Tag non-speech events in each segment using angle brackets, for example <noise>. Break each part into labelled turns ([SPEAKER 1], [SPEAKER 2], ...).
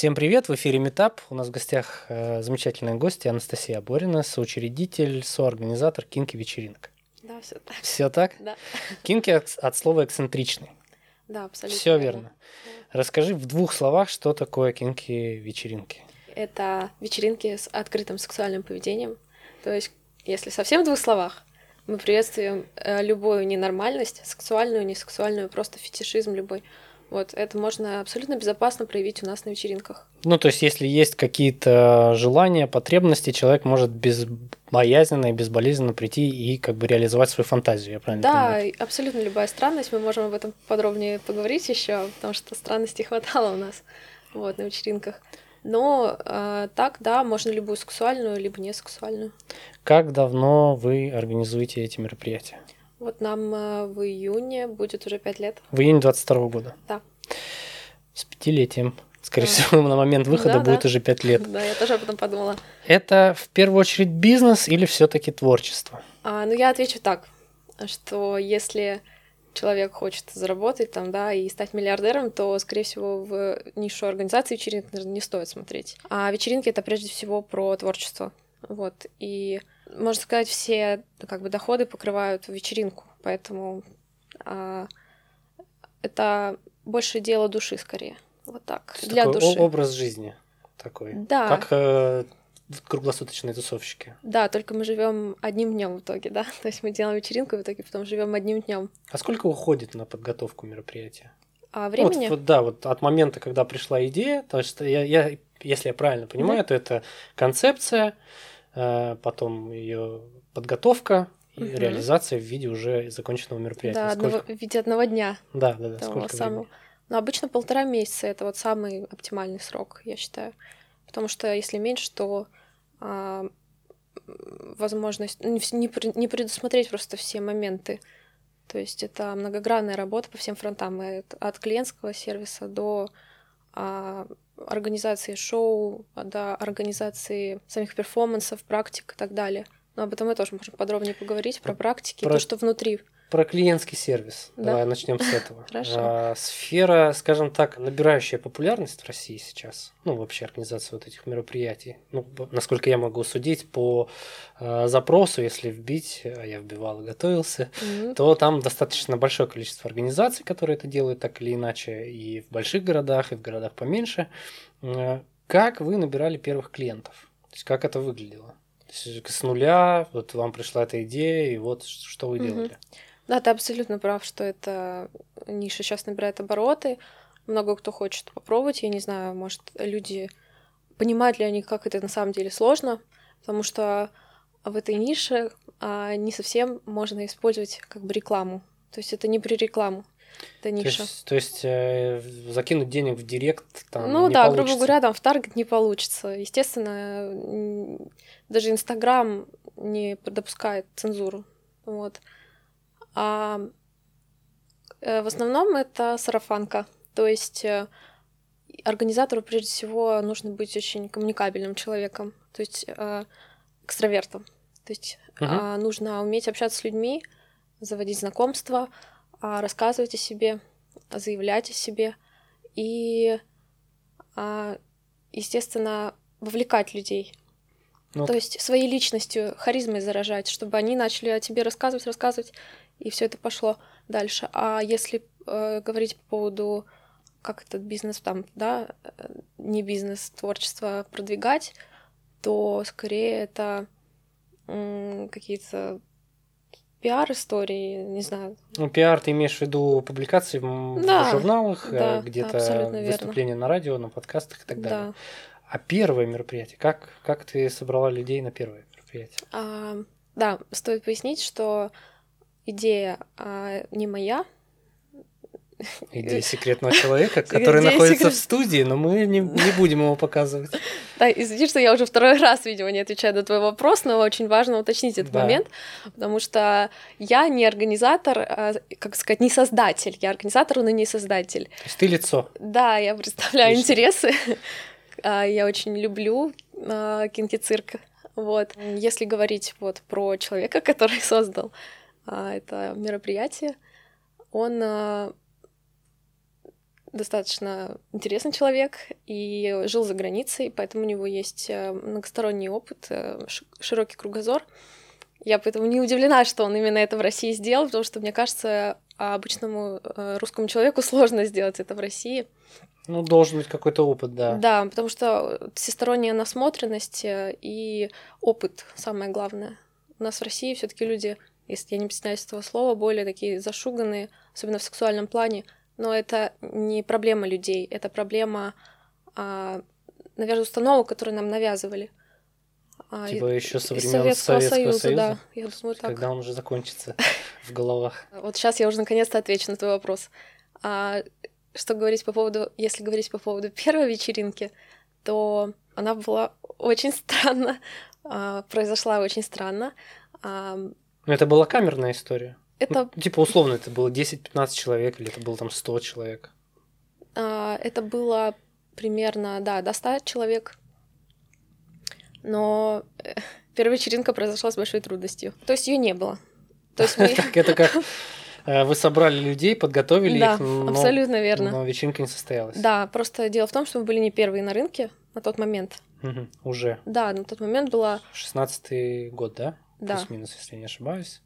[SPEAKER 1] Всем привет, в эфире Метап. У нас в гостях э, замечательные гости Анастасия Борина, соучредитель, соорганизатор кинки вечеринок.
[SPEAKER 2] Да, все так.
[SPEAKER 1] Все так?
[SPEAKER 2] Да.
[SPEAKER 1] Кинки от, слова эксцентричный.
[SPEAKER 2] Да, абсолютно.
[SPEAKER 1] Все верно. Расскажи в двух словах, что такое кинки вечеринки.
[SPEAKER 2] Это вечеринки с открытым сексуальным поведением. То есть, если совсем в двух словах, мы приветствуем э, любую ненормальность, сексуальную, несексуальную, просто фетишизм любой. Вот, это можно абсолютно безопасно проявить у нас на вечеринках.
[SPEAKER 1] Ну, то есть, если есть какие-то желания, потребности, человек может безбоязненно и безболезненно прийти и как бы реализовать свою фантазию, я правильно
[SPEAKER 2] Да,
[SPEAKER 1] понимаю?
[SPEAKER 2] абсолютно любая странность, мы можем об этом подробнее поговорить еще, потому что странностей <laughs> хватало у нас вот, на вечеринках. Но э, так, да, можно любую сексуальную, либо не сексуальную.
[SPEAKER 1] Как давно вы организуете эти мероприятия?
[SPEAKER 2] Вот нам э, в июне будет уже пять лет.
[SPEAKER 1] В июне 22 года?
[SPEAKER 2] Да.
[SPEAKER 1] С пятилетием. Скорее
[SPEAKER 2] Да.
[SPEAKER 1] всего, на момент выхода
[SPEAKER 2] Да,
[SPEAKER 1] будет
[SPEAKER 2] да.
[SPEAKER 1] уже пять лет.
[SPEAKER 2] Да, я тоже об этом подумала.
[SPEAKER 1] Это в первую очередь бизнес или все-таки творчество?
[SPEAKER 2] А, ну, я отвечу так, что если человек хочет заработать там, да, и стать миллиардером, то, скорее всего, в нишу организации вечеринок, наверное, не стоит смотреть. А вечеринки — это прежде всего про творчество. Вот. И, можно сказать, все как бы доходы покрывают вечеринку, поэтому а, это больше дело души, скорее. Вот так.
[SPEAKER 1] То
[SPEAKER 2] Для
[SPEAKER 1] такой
[SPEAKER 2] души.
[SPEAKER 1] образ жизни такой.
[SPEAKER 2] Да.
[SPEAKER 1] Как э, круглосуточные тусовщики.
[SPEAKER 2] Да, только мы живем одним днем в итоге, <laughs> да. То есть мы делаем вечеринку, в итоге потом живем одним днем.
[SPEAKER 1] А сколько уходит на подготовку мероприятия?
[SPEAKER 2] А
[SPEAKER 1] Вот,
[SPEAKER 2] времени?
[SPEAKER 1] вот, да, вот от момента, когда пришла идея, то есть я, я если я правильно понимаю, то это концепция, потом ее подготовка и
[SPEAKER 2] Мгм.
[SPEAKER 1] реализация в виде уже законченного мероприятия.
[SPEAKER 2] Да, одного, в виде одного дня.
[SPEAKER 1] Да, да, да. Сколько
[SPEAKER 2] самого. Но обычно полтора месяца это вот самый оптимальный срок, я считаю. Потому что если меньше, то а, возможность ну, не, не пре- не предусмотреть просто все моменты. То есть это многогранная работа по всем фронтам, от клиентского сервиса до а, организации шоу, до организации самих перформансов, практик и так далее. Но об этом мы тоже можем подробнее поговорить, про практики,
[SPEAKER 1] Про-
[SPEAKER 2] то, что внутри.
[SPEAKER 1] Про клиентский сервис.
[SPEAKER 2] Да.
[SPEAKER 1] Давай начнем с этого. <laughs>
[SPEAKER 2] Хорошо.
[SPEAKER 1] А, сфера, скажем так, набирающая популярность в России сейчас. Ну, вообще организация вот этих мероприятий. Ну, насколько я могу судить по а, запросу, если вбить, а я вбивал и готовился,
[SPEAKER 2] Мгм.
[SPEAKER 1] то там достаточно большое количество организаций, которые это делают так или иначе, и в больших городах, и в городах поменьше. Э, Как вы набирали первых клиентов? То есть как это выглядело? То есть с нуля, вот вам пришла эта идея, и вот что вы делали?
[SPEAKER 2] Да, ты абсолютно прав, что эта ниша сейчас набирает обороты. Много кто хочет попробовать. Я не знаю, может, люди понимают ли они, как это на самом деле сложно, потому что в этой нише а, не совсем можно использовать как бы рекламу. То есть это не при рекламу, это
[SPEAKER 1] То
[SPEAKER 2] ниша.
[SPEAKER 1] есть, то есть, э, закинуть денег в директ там
[SPEAKER 2] ну
[SPEAKER 1] не
[SPEAKER 2] да,
[SPEAKER 1] получится.
[SPEAKER 2] грубо говоря, там в таргет не получится. Естественно, даже Инстаграм не допускает цензуру. Вот. А э, в основном это сарафанка. То есть э, организатору прежде всего нужно быть очень коммуникабельным человеком, то есть э, экстравертом. То есть а, нужно уметь общаться с людьми, заводить знакомства, а, рассказывать о себе, заявлять о себе и, а, естественно, вовлекать людей.
[SPEAKER 1] Ну,
[SPEAKER 2] То есть своей личностью, харизмой заражать, чтобы они начали о тебе рассказывать, рассказывать, и все это пошло дальше. А если э, говорить по поводу, как этот бизнес там, да, э, не бизнес, творчество продвигать, то скорее это м, какие-то пиар-истории, не знаю.
[SPEAKER 1] Ну, пиар, ты имеешь в виду публикации в, м- в
[SPEAKER 2] Да,
[SPEAKER 1] журналах, э,
[SPEAKER 2] да,
[SPEAKER 1] где-то
[SPEAKER 2] абсолютно верно.
[SPEAKER 1] выступления на радио, на подкастах и так далее.
[SPEAKER 2] Да.
[SPEAKER 1] А первое мероприятие, как, как ты собрала людей на первое мероприятие?
[SPEAKER 2] А, да, стоит пояснить, что идея а, не моя.
[SPEAKER 1] Идея секретного человека, который
[SPEAKER 2] Идея
[SPEAKER 1] находится
[SPEAKER 2] секрет-
[SPEAKER 1] в студии, но мы не, не будем его показывать.
[SPEAKER 2] Да, извини, что я уже второй раз, видимо, не отвечаю на твой вопрос, но очень важно уточнить этот
[SPEAKER 1] Да.
[SPEAKER 2] момент, потому что я не организатор, а, как сказать, не создатель. Я организатор, но не создатель.
[SPEAKER 1] То есть ты лицо.
[SPEAKER 2] Да, я представляю
[SPEAKER 1] Отлично.
[SPEAKER 2] интересы. <laughs> А, Я очень люблю а, кинки-цирк. Вот. Если говорить вот про человека, <laughs> который создал это мероприятие, он а, достаточно интересный человек и жил за границей, поэтому у него есть э, многосторонний опыт, э, широкий кругозор. Я поэтому не удивлена, что он именно это в России сделал, потому что, мне кажется, обычному э, русскому человеку <laughs> сложно сделать это в России.
[SPEAKER 1] Ну, должен быть какой-то опыт, да.
[SPEAKER 2] Да, потому что всесторонняя насмотренность и опыт самое главное. У нас в России все таки люди, если я не стесняюсь этого слова, более такие зашуганные, особенно в сексуальном плане, но это не проблема людей, это проблема, а, наверное, установок, которые нам навязывали.
[SPEAKER 1] А, типа еще со времен Советского, Советского Союза, Союза, да, я думаю так. Когда он уже закончится <laughs> в головах.
[SPEAKER 2] Вот сейчас я уже наконец-то отвечу на твой вопрос. А, что говорить по поводу, если говорить по поводу <laughs> первой вечеринки, то она была очень странно, а, произошла очень странно.
[SPEAKER 1] Но это была камерная история. Это... Ну, типа, условно, это было 10-15 человек или это было там 100 человек?
[SPEAKER 2] А, это было примерно, да, до 100 человек. Но э, первая вечеринка произошла с большой трудностью. То есть ее не было. То есть мы... <laughs>
[SPEAKER 1] Это как э, вы собрали людей, подготовили
[SPEAKER 2] да,
[SPEAKER 1] их,
[SPEAKER 2] но, абсолютно верно.
[SPEAKER 1] но вечеринка не состоялась.
[SPEAKER 2] Да, просто дело в том, что мы были не первые на рынке на тот момент.
[SPEAKER 1] Угу, уже.
[SPEAKER 2] Да, на тот момент была...
[SPEAKER 1] 16-й год, да?
[SPEAKER 2] Да.
[SPEAKER 1] Плюс-минус, если я не ошибаюсь.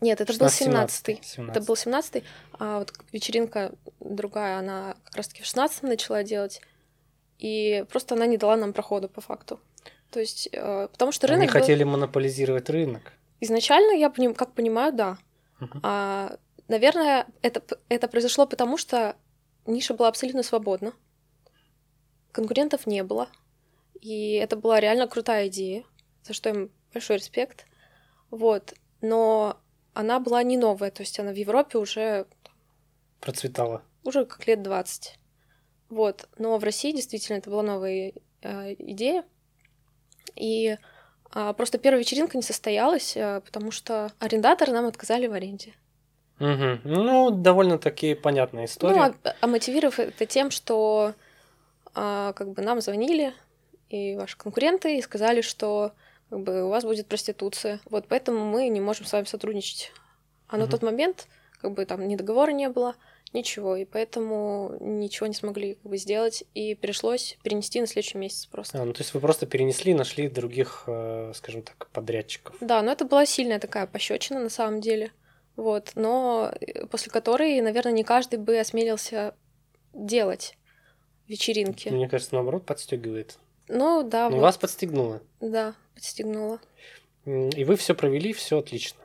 [SPEAKER 2] Нет, это 16, был 17-й. 17 это был 17-й. А вот вечеринка другая, она как раз-таки в 16-м начала делать. И просто она не дала нам прохода по факту. То есть, э, потому что рынок...
[SPEAKER 1] Они был... хотели монополизировать рынок.
[SPEAKER 2] Изначально, я как понимаю, да. Uh-huh. А, наверное, это, это произошло потому, что ниша была абсолютно свободна. Конкурентов не было. И это была реально крутая идея, за что им большой респект. Вот. Но она была не новая, то есть она в Европе уже...
[SPEAKER 1] Процветала.
[SPEAKER 2] Уже как лет 20. Вот. Но в России действительно это была новая э, идея. И э, просто первая вечеринка не состоялась, э, потому что арендаторы нам отказали в аренде.
[SPEAKER 1] Угу. Ну, довольно-таки понятная история. Ну,
[SPEAKER 2] а, а мотивировав это тем, что э, как бы нам звонили и ваши конкуренты и сказали, что как бы у вас будет проституция. Вот поэтому мы не можем с вами сотрудничать. А на тот момент как бы там ни договора не было, ничего, и поэтому ничего не смогли как бы, сделать, и пришлось перенести на следующий месяц просто.
[SPEAKER 1] А, ну то есть вы просто перенесли, нашли других, э, скажем так, подрядчиков.
[SPEAKER 2] Да, но это была сильная такая пощечина на самом деле, вот, но э, после которой, наверное, не каждый бы осмелился делать вечеринки.
[SPEAKER 1] Мне кажется, наоборот, подстегивает.
[SPEAKER 2] Ну да.
[SPEAKER 1] Ну, вот. вас подстегнуло.
[SPEAKER 2] Да, подстегнуло.
[SPEAKER 1] И вы все провели, все отлично.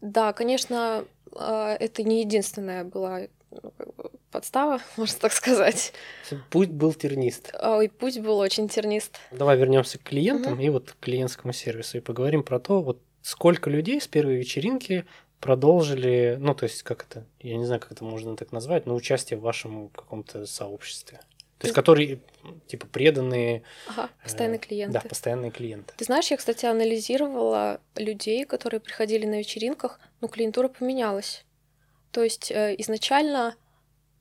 [SPEAKER 2] Да, конечно, а, это не единственная была ну, подстава, <laughs> можно так сказать.
[SPEAKER 1] Путь был тернист.
[SPEAKER 2] Ой, путь был очень тернист.
[SPEAKER 1] Давай вернемся к клиентам угу. и вот к клиентскому сервису и поговорим про то, вот сколько людей с первой вечеринки продолжили, ну, то есть, как это, я не знаю, как это можно так назвать, но участие в вашем каком-то сообществе. То есть, которые, типа, преданные...
[SPEAKER 2] Ага, постоянные э, клиенты.
[SPEAKER 1] Да, постоянные клиенты.
[SPEAKER 2] Ты знаешь, я, кстати, анализировала людей, которые приходили на вечеринках, ну, клиентура поменялась. То есть, э, изначально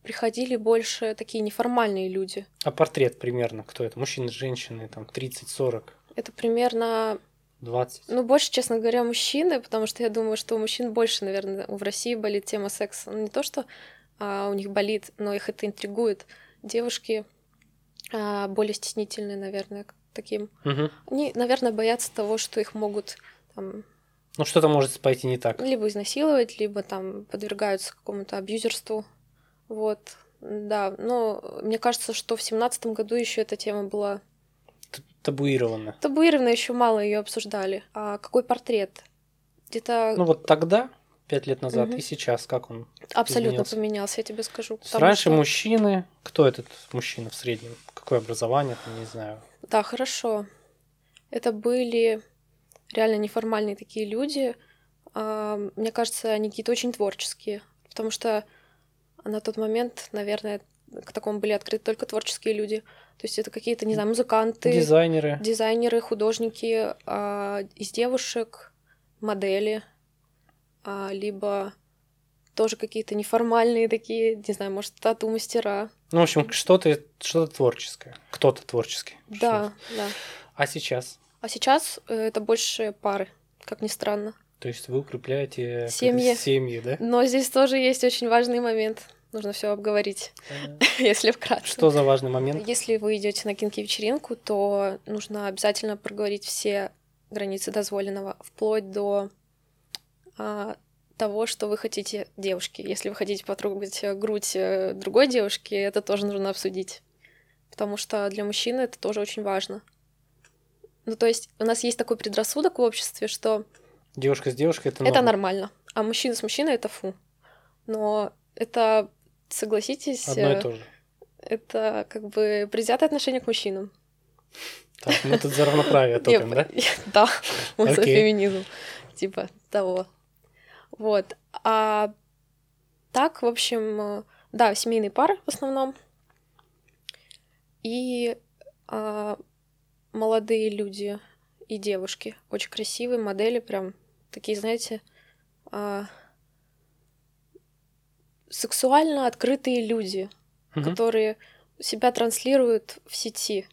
[SPEAKER 2] приходили больше такие неформальные люди.
[SPEAKER 1] А портрет примерно кто это? Мужчины, женщины, там, 30-40?
[SPEAKER 2] Это примерно
[SPEAKER 1] 20.
[SPEAKER 2] Ну, больше, честно говоря, мужчины, потому что я думаю, что у мужчин больше, наверное, в России болит тема секса. Ну, не то, что а, у них болит, но их это интригует девушки а, более стеснительные, наверное, к таким.
[SPEAKER 1] Угу.
[SPEAKER 2] Они, наверное, боятся того, что их могут там,
[SPEAKER 1] ну, что-то может пойти не так.
[SPEAKER 2] Либо изнасиловать, либо там подвергаются какому-то абьюзерству. Вот. Да, но мне кажется, что в семнадцатом году еще эта тема была
[SPEAKER 1] табуирована.
[SPEAKER 2] Табуирована еще мало ее обсуждали. А какой портрет? Где-то.
[SPEAKER 1] Ну вот тогда пять лет назад угу. и сейчас, как он
[SPEAKER 2] Абсолютно изменился? поменялся, я тебе скажу.
[SPEAKER 1] Раньше что... мужчины, кто этот мужчина в среднем? Какое образование, там, не знаю.
[SPEAKER 2] Да, хорошо. Это были реально неформальные такие люди. А, мне кажется, они какие-то очень творческие, потому что на тот момент, наверное, к такому были открыты только творческие люди. То есть это какие-то, не знаю, музыканты,
[SPEAKER 1] дизайнеры,
[SPEAKER 2] дизайнеры, художники, а, из девушек модели, либо тоже какие-то неформальные такие, не знаю, может, тату-мастера.
[SPEAKER 1] Ну, в общем, что-то что творческое. Кто-то творческий.
[SPEAKER 2] Да, да.
[SPEAKER 1] А сейчас?
[SPEAKER 2] А сейчас э, это больше пары, как ни странно.
[SPEAKER 1] То есть вы укрепляете
[SPEAKER 2] семьи.
[SPEAKER 1] семьи, да?
[SPEAKER 2] Но здесь тоже есть очень важный момент. нужно все обговорить, <laughs> если вкратце.
[SPEAKER 1] Что за важный момент?
[SPEAKER 2] Если вы идете на кинки-вечеринку, то нужно обязательно проговорить все границы дозволенного, вплоть до а, того, что вы хотите девушки. Если вы хотите потрогать э, грудь э, другой девушки, это тоже нужно обсудить. Потому что для мужчины это тоже очень важно. Ну, то есть у нас есть такой предрассудок в обществе, что
[SPEAKER 1] Девушка с девушкой это,
[SPEAKER 2] это
[SPEAKER 1] норма.
[SPEAKER 2] нормально, а мужчина с мужчиной это фу. Но это, согласитесь,
[SPEAKER 1] Одно и
[SPEAKER 2] э,
[SPEAKER 1] то же.
[SPEAKER 2] это как бы предвзятое отношение к мужчинам.
[SPEAKER 1] Так, мы тут за равноправие <laughs> топим, да? <laughs>
[SPEAKER 2] Да, мы за феминизм. Типа того. Вот. А так, в общем, э, да, семейные пары в основном. И а, молодые люди и девушки. Очень красивые модели, прям такие, знаете, а, сексуально открытые люди,
[SPEAKER 1] Мгм.
[SPEAKER 2] которые себя транслируют в сети.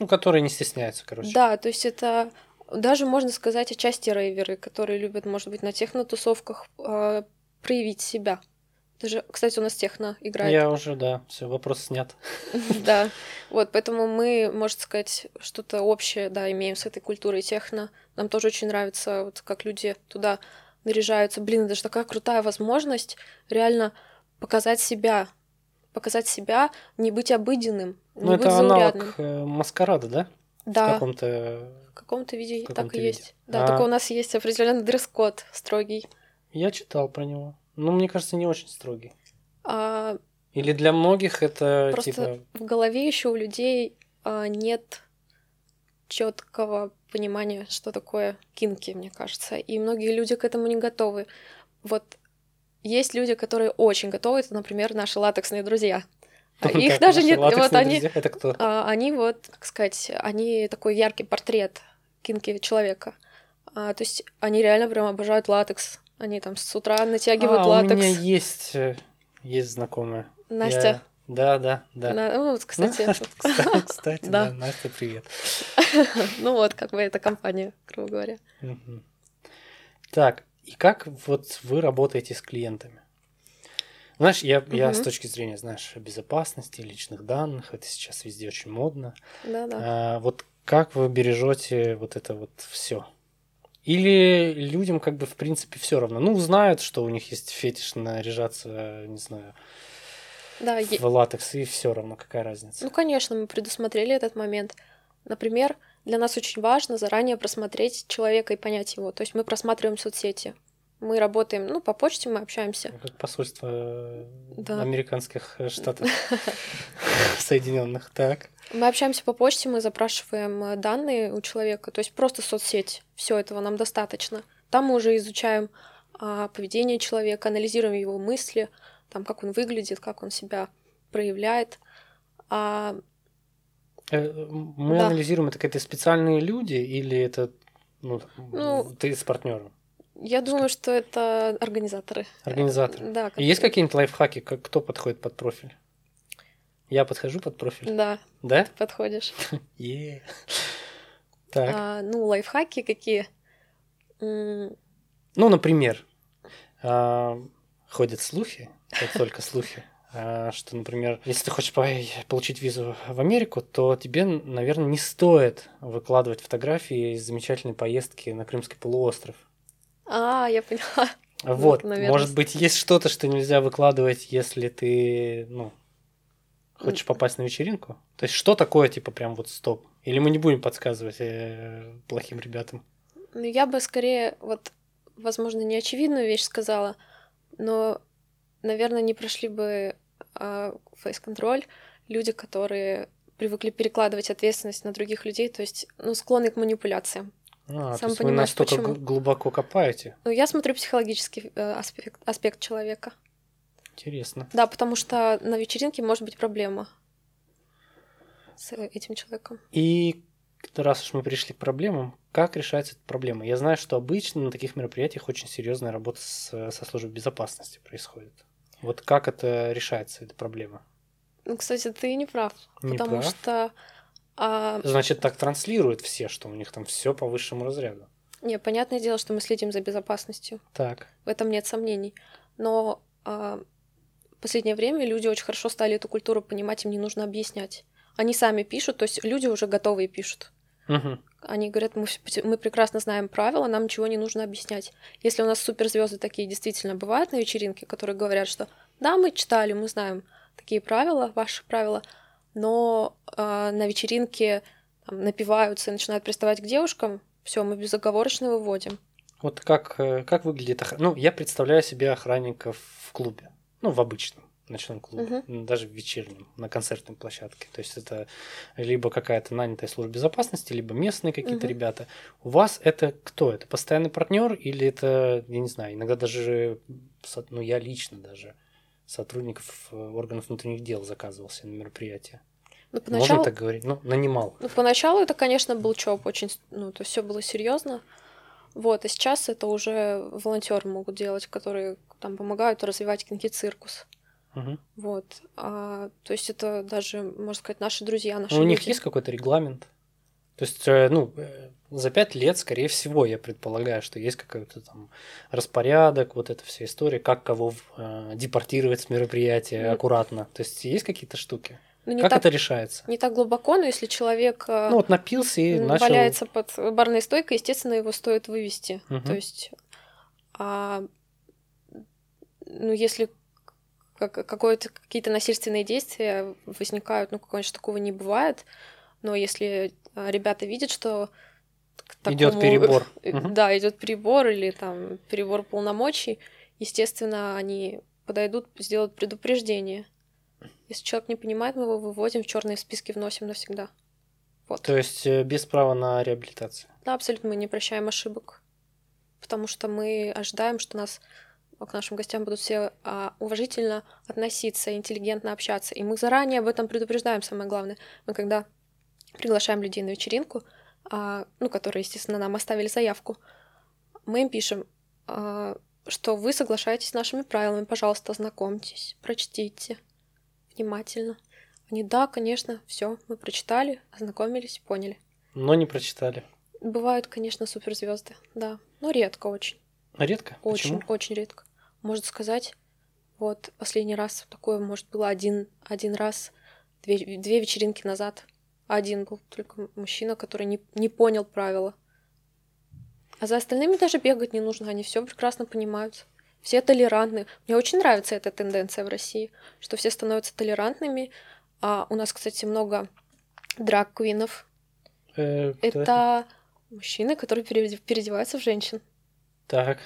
[SPEAKER 1] Ну, которые не стесняются, короче.
[SPEAKER 2] Да, то есть это даже можно сказать отчасти рейверы, которые любят, может быть, на техно-тусовках э, проявить себя. Даже, кстати, у нас техно играет.
[SPEAKER 1] Я уже, да, все, вопрос снят. <laughs>
[SPEAKER 2] Да. Вот, поэтому мы, можно сказать, что-то общее, да, имеем с этой культурой техно. Нам тоже очень нравится, вот как люди туда наряжаются. Блин, это же такая крутая возможность реально показать себя. Показать себя, не быть обыденным, не
[SPEAKER 1] Ну,
[SPEAKER 2] быть
[SPEAKER 1] это аналог э, маскарада, да? В
[SPEAKER 2] Да.
[SPEAKER 1] каком-то...
[SPEAKER 2] В каком-то виде
[SPEAKER 1] В
[SPEAKER 2] так
[SPEAKER 1] каком-то
[SPEAKER 2] и
[SPEAKER 1] виде.
[SPEAKER 2] есть. Да,
[SPEAKER 1] А.
[SPEAKER 2] только у нас есть определенный дресс-код строгий.
[SPEAKER 1] Я читал про него. Ну, мне кажется, не очень строгий.
[SPEAKER 2] А
[SPEAKER 1] Или для многих это,
[SPEAKER 2] Просто
[SPEAKER 1] типа...
[SPEAKER 2] в голове еще у людей а, нет четкого понимания, что такое кинки, мне кажется. И многие люди к этому не готовы. Вот есть люди, которые очень готовы, это, например, наши латексные друзья. Их даже нет. Вот они,
[SPEAKER 1] Это кто?
[SPEAKER 2] а, они вот, как сказать, они такой яркий портрет кинки человека. А, то есть они реально прям обожают латекс. Они там с утра натягивают
[SPEAKER 1] А,
[SPEAKER 2] латекс.
[SPEAKER 1] у меня есть, э, есть знакомая.
[SPEAKER 2] Настя.
[SPEAKER 1] Я- Да, да, да.
[SPEAKER 2] На- ну, вот, кстати, <laughs>
[SPEAKER 1] Кстати,
[SPEAKER 2] Да.
[SPEAKER 1] Настя, привет. <laughs>
[SPEAKER 2] ну вот, как бы эта компания, грубо говоря.
[SPEAKER 1] Так, и как вот вы работаете с клиентами? Знаешь, я, я с точки зрения, знаешь, безопасности личных данных, это сейчас везде очень модно.
[SPEAKER 2] Да-да.
[SPEAKER 1] А, вот как вы бережете вот это вот все? Или людям как бы в принципе все равно? Ну, знают, что у них есть фетиш наряжаться, не знаю,
[SPEAKER 2] Да, е-
[SPEAKER 1] в латекс, и все равно, какая разница?
[SPEAKER 2] ну, конечно, мы предусмотрели этот момент. Например, для нас очень важно заранее просмотреть человека и понять его. То есть мы просматриваем соцсети. Мы работаем, ну, по почте мы общаемся.
[SPEAKER 1] Как посольство э,
[SPEAKER 2] Да.
[SPEAKER 1] американских э, штатов <laughs> Соединенных. Так.
[SPEAKER 2] Мы общаемся по почте, мы запрашиваем э, данные у человека, то есть просто соцсеть. Все этого нам достаточно. Там мы уже изучаем а, поведение человека, анализируем его мысли, там, как он выглядит, как он себя проявляет. А,
[SPEAKER 1] Мы
[SPEAKER 2] Да.
[SPEAKER 1] анализируем, это какие-то специальные люди или это ну,
[SPEAKER 2] Ну,
[SPEAKER 1] ты с партнером,
[SPEAKER 2] я думаю, что это организаторы.
[SPEAKER 1] организаторы?
[SPEAKER 2] Да,
[SPEAKER 1] И есть какие-нибудь лайфхаки, как кто подходит под профиль? Я подхожу под профиль,
[SPEAKER 2] Да,
[SPEAKER 1] да?
[SPEAKER 2] подходишь. <laughs>
[SPEAKER 1] Е. Так.
[SPEAKER 2] А, ну, лайфхаки какие?
[SPEAKER 1] Ну, например, а, ходят слухи, это только слухи, а, что, например, если ты хочешь по- получить визу в Америку, то тебе, наверное, не стоит выкладывать фотографии из замечательной поездки на Крымский полуостров.
[SPEAKER 2] А, я поняла. <laughs>
[SPEAKER 1] Вот,
[SPEAKER 2] наверно,
[SPEAKER 1] может быть, есть что-то, что нельзя выкладывать, если ты, ну, хочешь попасть на вечеринку? То есть, что такое, типа, прям вот стоп? Или мы не будем подсказывать э, плохим ребятам?
[SPEAKER 2] Ну, я бы скорее, вот, возможно, не очевидную вещь сказала, но, наверное, не прошли бы а, фейс-контроль люди, которые привыкли перекладывать ответственность на других людей, то есть, ну, склонны к манипуляциям.
[SPEAKER 1] А, то
[SPEAKER 2] Сам
[SPEAKER 1] есть вы настолько
[SPEAKER 2] почему.
[SPEAKER 1] гл- глубоко копаете.
[SPEAKER 2] Ну, я смотрю психологический э, аспект, аспект человека.
[SPEAKER 1] Интересно.
[SPEAKER 2] Да, потому что на вечеринке может быть проблема с э, этим человеком.
[SPEAKER 1] И раз уж мы пришли к проблемам, как решается эта проблема? Я знаю, что обычно на таких мероприятиях очень серьезная работа с- со службой безопасности происходит. Вот как это решается, эта проблема?
[SPEAKER 2] Ну, кстати, ты не прав,
[SPEAKER 1] Не
[SPEAKER 2] потому
[SPEAKER 1] прав?
[SPEAKER 2] что а,
[SPEAKER 1] Значит, так транслируют все, что у них там все по высшему разряду.
[SPEAKER 2] не, понятное дело, что мы следим за безопасностью.
[SPEAKER 1] Так.
[SPEAKER 2] В этом нет сомнений. Но а, последнее время люди очень хорошо стали эту культуру понимать, им не нужно объяснять. Они сами пишут, то есть люди уже готовые пишут.
[SPEAKER 1] Мгм.
[SPEAKER 2] Они говорят, мы, мы прекрасно знаем правила, нам ничего не нужно объяснять. Если у нас суперзвезды такие действительно бывают на вечеринке, которые говорят, что да, мы читали, мы знаем такие правила, ваши правила, но а, на вечеринке там, напиваются и начинают приставать к девушкам, все, мы безоговорочно выводим.
[SPEAKER 1] Вот как, э, как выглядит охрана? Ну, я представляю себе охранников в клубе. Ну, в обычном ночном клубе. м, Даже в вечернем, на концертной площадке. То есть это либо какая-то нанятая служба безопасности, либо местные какие-то
[SPEAKER 2] Мгм.
[SPEAKER 1] ребята. У вас это кто? Это постоянный партнер или это, я не знаю, иногда даже, ну, я лично даже сотрудников э, органов внутренних дел заказывался на мероприятие. Можно
[SPEAKER 2] поначалу,
[SPEAKER 1] так говорить? Ну, нанимал.
[SPEAKER 2] ну, поначалу это, конечно, был ЧОП, очень, ну, то есть все было серьезно. Вот, а сейчас это уже волонтеры могут делать, которые там помогают развивать кинки-циркус.
[SPEAKER 1] Мгм.
[SPEAKER 2] Вот. А, то есть это даже, можно сказать, наши друзья, наши
[SPEAKER 1] Ну, у них есть какой-то регламент? То есть, э, ну, э, за пять лет, скорее всего, я предполагаю, что есть какой-то там распорядок, вот эта вся история, как кого э, депортировать с мероприятия аккуратно. То есть, есть какие-то штуки?
[SPEAKER 2] Ну, не,
[SPEAKER 1] как
[SPEAKER 2] так,
[SPEAKER 1] это решается?
[SPEAKER 2] не так глубоко, но если человек э,
[SPEAKER 1] Ну, вот напился и
[SPEAKER 2] м,
[SPEAKER 1] начал...
[SPEAKER 2] валяется под барной стойкой, естественно, его стоит вывести.
[SPEAKER 1] Мгм.
[SPEAKER 2] То есть, а, ну, если как- какое-то, какие-то насильственные действия возникают, ну, конечно, такого не бывает, но если а, ребята видят, что к
[SPEAKER 1] Идет
[SPEAKER 2] такому-
[SPEAKER 1] перебор.
[SPEAKER 2] э, <laughs>
[SPEAKER 1] Мгм.
[SPEAKER 2] Да, идет перебор или там перебор полномочий, естественно, они подойдут, сделают предупреждение. Если человек не понимает, мы его выводим в черные списки, вносим навсегда. Вот.
[SPEAKER 1] То есть, э, без права на реабилитацию.
[SPEAKER 2] Да, абсолютно мы не прощаем ошибок. Потому что мы ожидаем, что нас к нашим гостям будут все а, уважительно относиться, интеллигентно общаться. И мы заранее об этом предупреждаем, самое главное. Мы когда приглашаем людей на вечеринку, ну, которые, естественно, нам оставили заявку, мы им пишем, а, что вы соглашаетесь с нашими правилами, пожалуйста, ознакомьтесь, прочтите внимательно. Они, да, конечно, все, мы прочитали, ознакомились, поняли.
[SPEAKER 1] Но не прочитали.
[SPEAKER 2] Бывают, конечно, суперзвезды, да. Но редко очень.
[SPEAKER 1] Редко?
[SPEAKER 2] Очень,
[SPEAKER 1] Почему?
[SPEAKER 2] очень редко. Может сказать, вот последний раз такое, может, было один, один раз, две, две вечеринки назад. Один был только мужчина, который не, не понял правила. А за остальными даже бегать не нужно, они все прекрасно понимают. Все толерантны. Мне очень нравится эта тенденция в России, что все становятся толерантными. А у нас, кстати, много драг-квинов.
[SPEAKER 1] Э,
[SPEAKER 2] Это мужчины, которые переоде- переодеваются в женщин.
[SPEAKER 1] Так.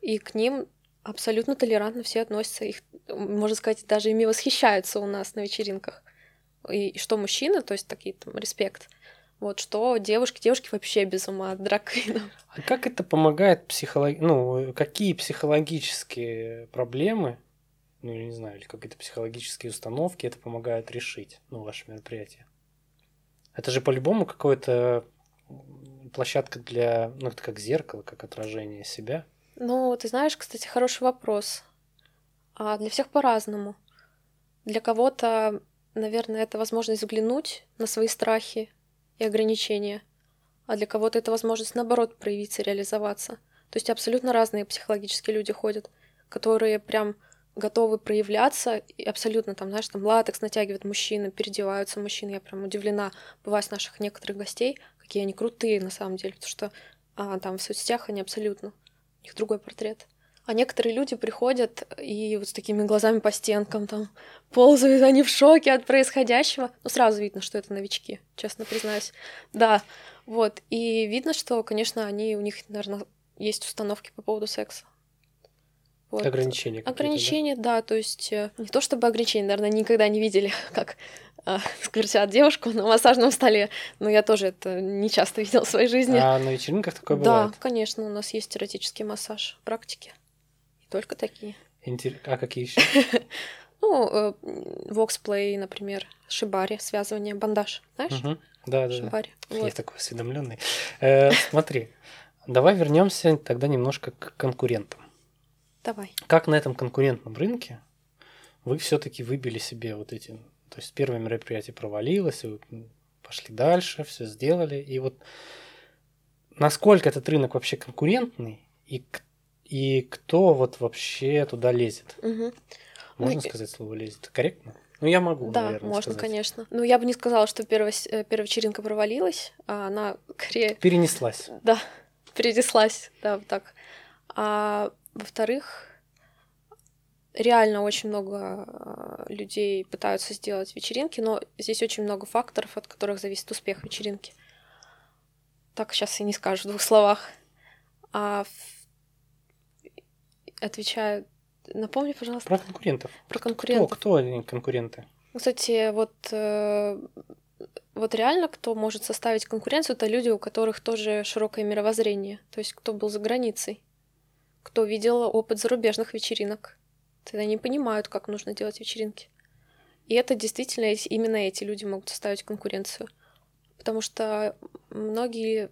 [SPEAKER 2] И к ним абсолютно толерантно все относятся. Их, можно сказать, даже ими восхищаются у нас на вечеринках. И, и что мужчины, то есть такие там респект. Вот что девушки, девушки вообще без ума от драквинов.
[SPEAKER 1] А как это помогает психолог... Ну, какие психологические проблемы, ну, я не знаю, или какие-то психологические установки это помогает решить, ну, ваше мероприятие? Это же по-любому какое-то площадка для, ну, это как зеркало, как отражение себя.
[SPEAKER 2] Ну, ты знаешь, кстати, хороший вопрос. А для всех по-разному. Для кого-то, наверное, это возможность взглянуть на свои страхи и ограничения, а для кого-то это возможность, наоборот, проявиться, реализоваться. То есть абсолютно разные психологические люди ходят, которые прям готовы проявляться, и абсолютно там, знаешь, там латекс натягивают мужчины, переодеваются мужчины. Я прям удивлена, бывая с наших некоторых гостей, какие они крутые на самом деле, потому что а, там в соцсетях они абсолютно у них другой портрет. А некоторые люди приходят и вот с такими глазами по стенкам там ползают, они в шоке от происходящего. Ну, сразу видно, что это новички, честно признаюсь. Да, вот. И видно, что, конечно, они, у них, наверное, есть установки по поводу секса. Вот.
[SPEAKER 1] Ограничения. какие-то, да?
[SPEAKER 2] Ограничения, да? то есть э, не то чтобы ограничения, наверное, никогда не видели, <laughs> как а, скрутят девушку на массажном столе, но я тоже это не часто <laughs> видела в своей жизни.
[SPEAKER 1] А на вечеринках такое
[SPEAKER 2] да,
[SPEAKER 1] бывает?
[SPEAKER 2] конечно, у нас есть эротический массаж практики. Только такие.
[SPEAKER 1] Интер- А какие еще? <laughs>
[SPEAKER 2] Ну, э, воксплей, например, шибари, связывание, бандаж. Знаешь?
[SPEAKER 1] Да, да, да.
[SPEAKER 2] Шибари.
[SPEAKER 1] Я
[SPEAKER 2] Вот.
[SPEAKER 1] такой осведомленный. Э, Смотри, давай вернемся тогда немножко к конкурентам.
[SPEAKER 2] Давай.
[SPEAKER 1] Как на этом конкурентном рынке вы все-таки выбили себе вот эти... То есть первое мероприятие провалилось, вы пошли дальше, все сделали. И вот насколько этот рынок вообще конкурентный, и, и кто вот вообще туда лезет?
[SPEAKER 2] Мгм.
[SPEAKER 1] Можно
[SPEAKER 2] Ну,
[SPEAKER 1] сказать слово лезет? Корректно? Ну, я могу,
[SPEAKER 2] Да,
[SPEAKER 1] наверное,
[SPEAKER 2] можно,
[SPEAKER 1] сказать.
[SPEAKER 2] конечно. Ну, я бы не сказала, что первая, э, первая вечеринка провалилась, а она <laughs> скорее,
[SPEAKER 1] Перенеслась.
[SPEAKER 2] да, перенеслась, да, вот так. А во-вторых, реально очень много а, людей пытаются сделать вечеринки, но здесь очень много факторов, от которых зависит успех вечеринки. Так сейчас и не скажешь в двух словах. А в- отвечаю, напомни, пожалуйста,
[SPEAKER 1] Про конкурентов.
[SPEAKER 2] про
[SPEAKER 1] Кто,
[SPEAKER 2] конкурентов.
[SPEAKER 1] кто они конкуренты?
[SPEAKER 2] Кстати, вот, э, вот реально, кто может составить конкуренцию, это люди, у которых тоже широкое мировоззрение. То есть, кто был за границей, кто видел опыт зарубежных вечеринок. Тогда они понимают, как нужно делать вечеринки. И это действительно именно эти люди могут составить конкуренцию. Потому что многие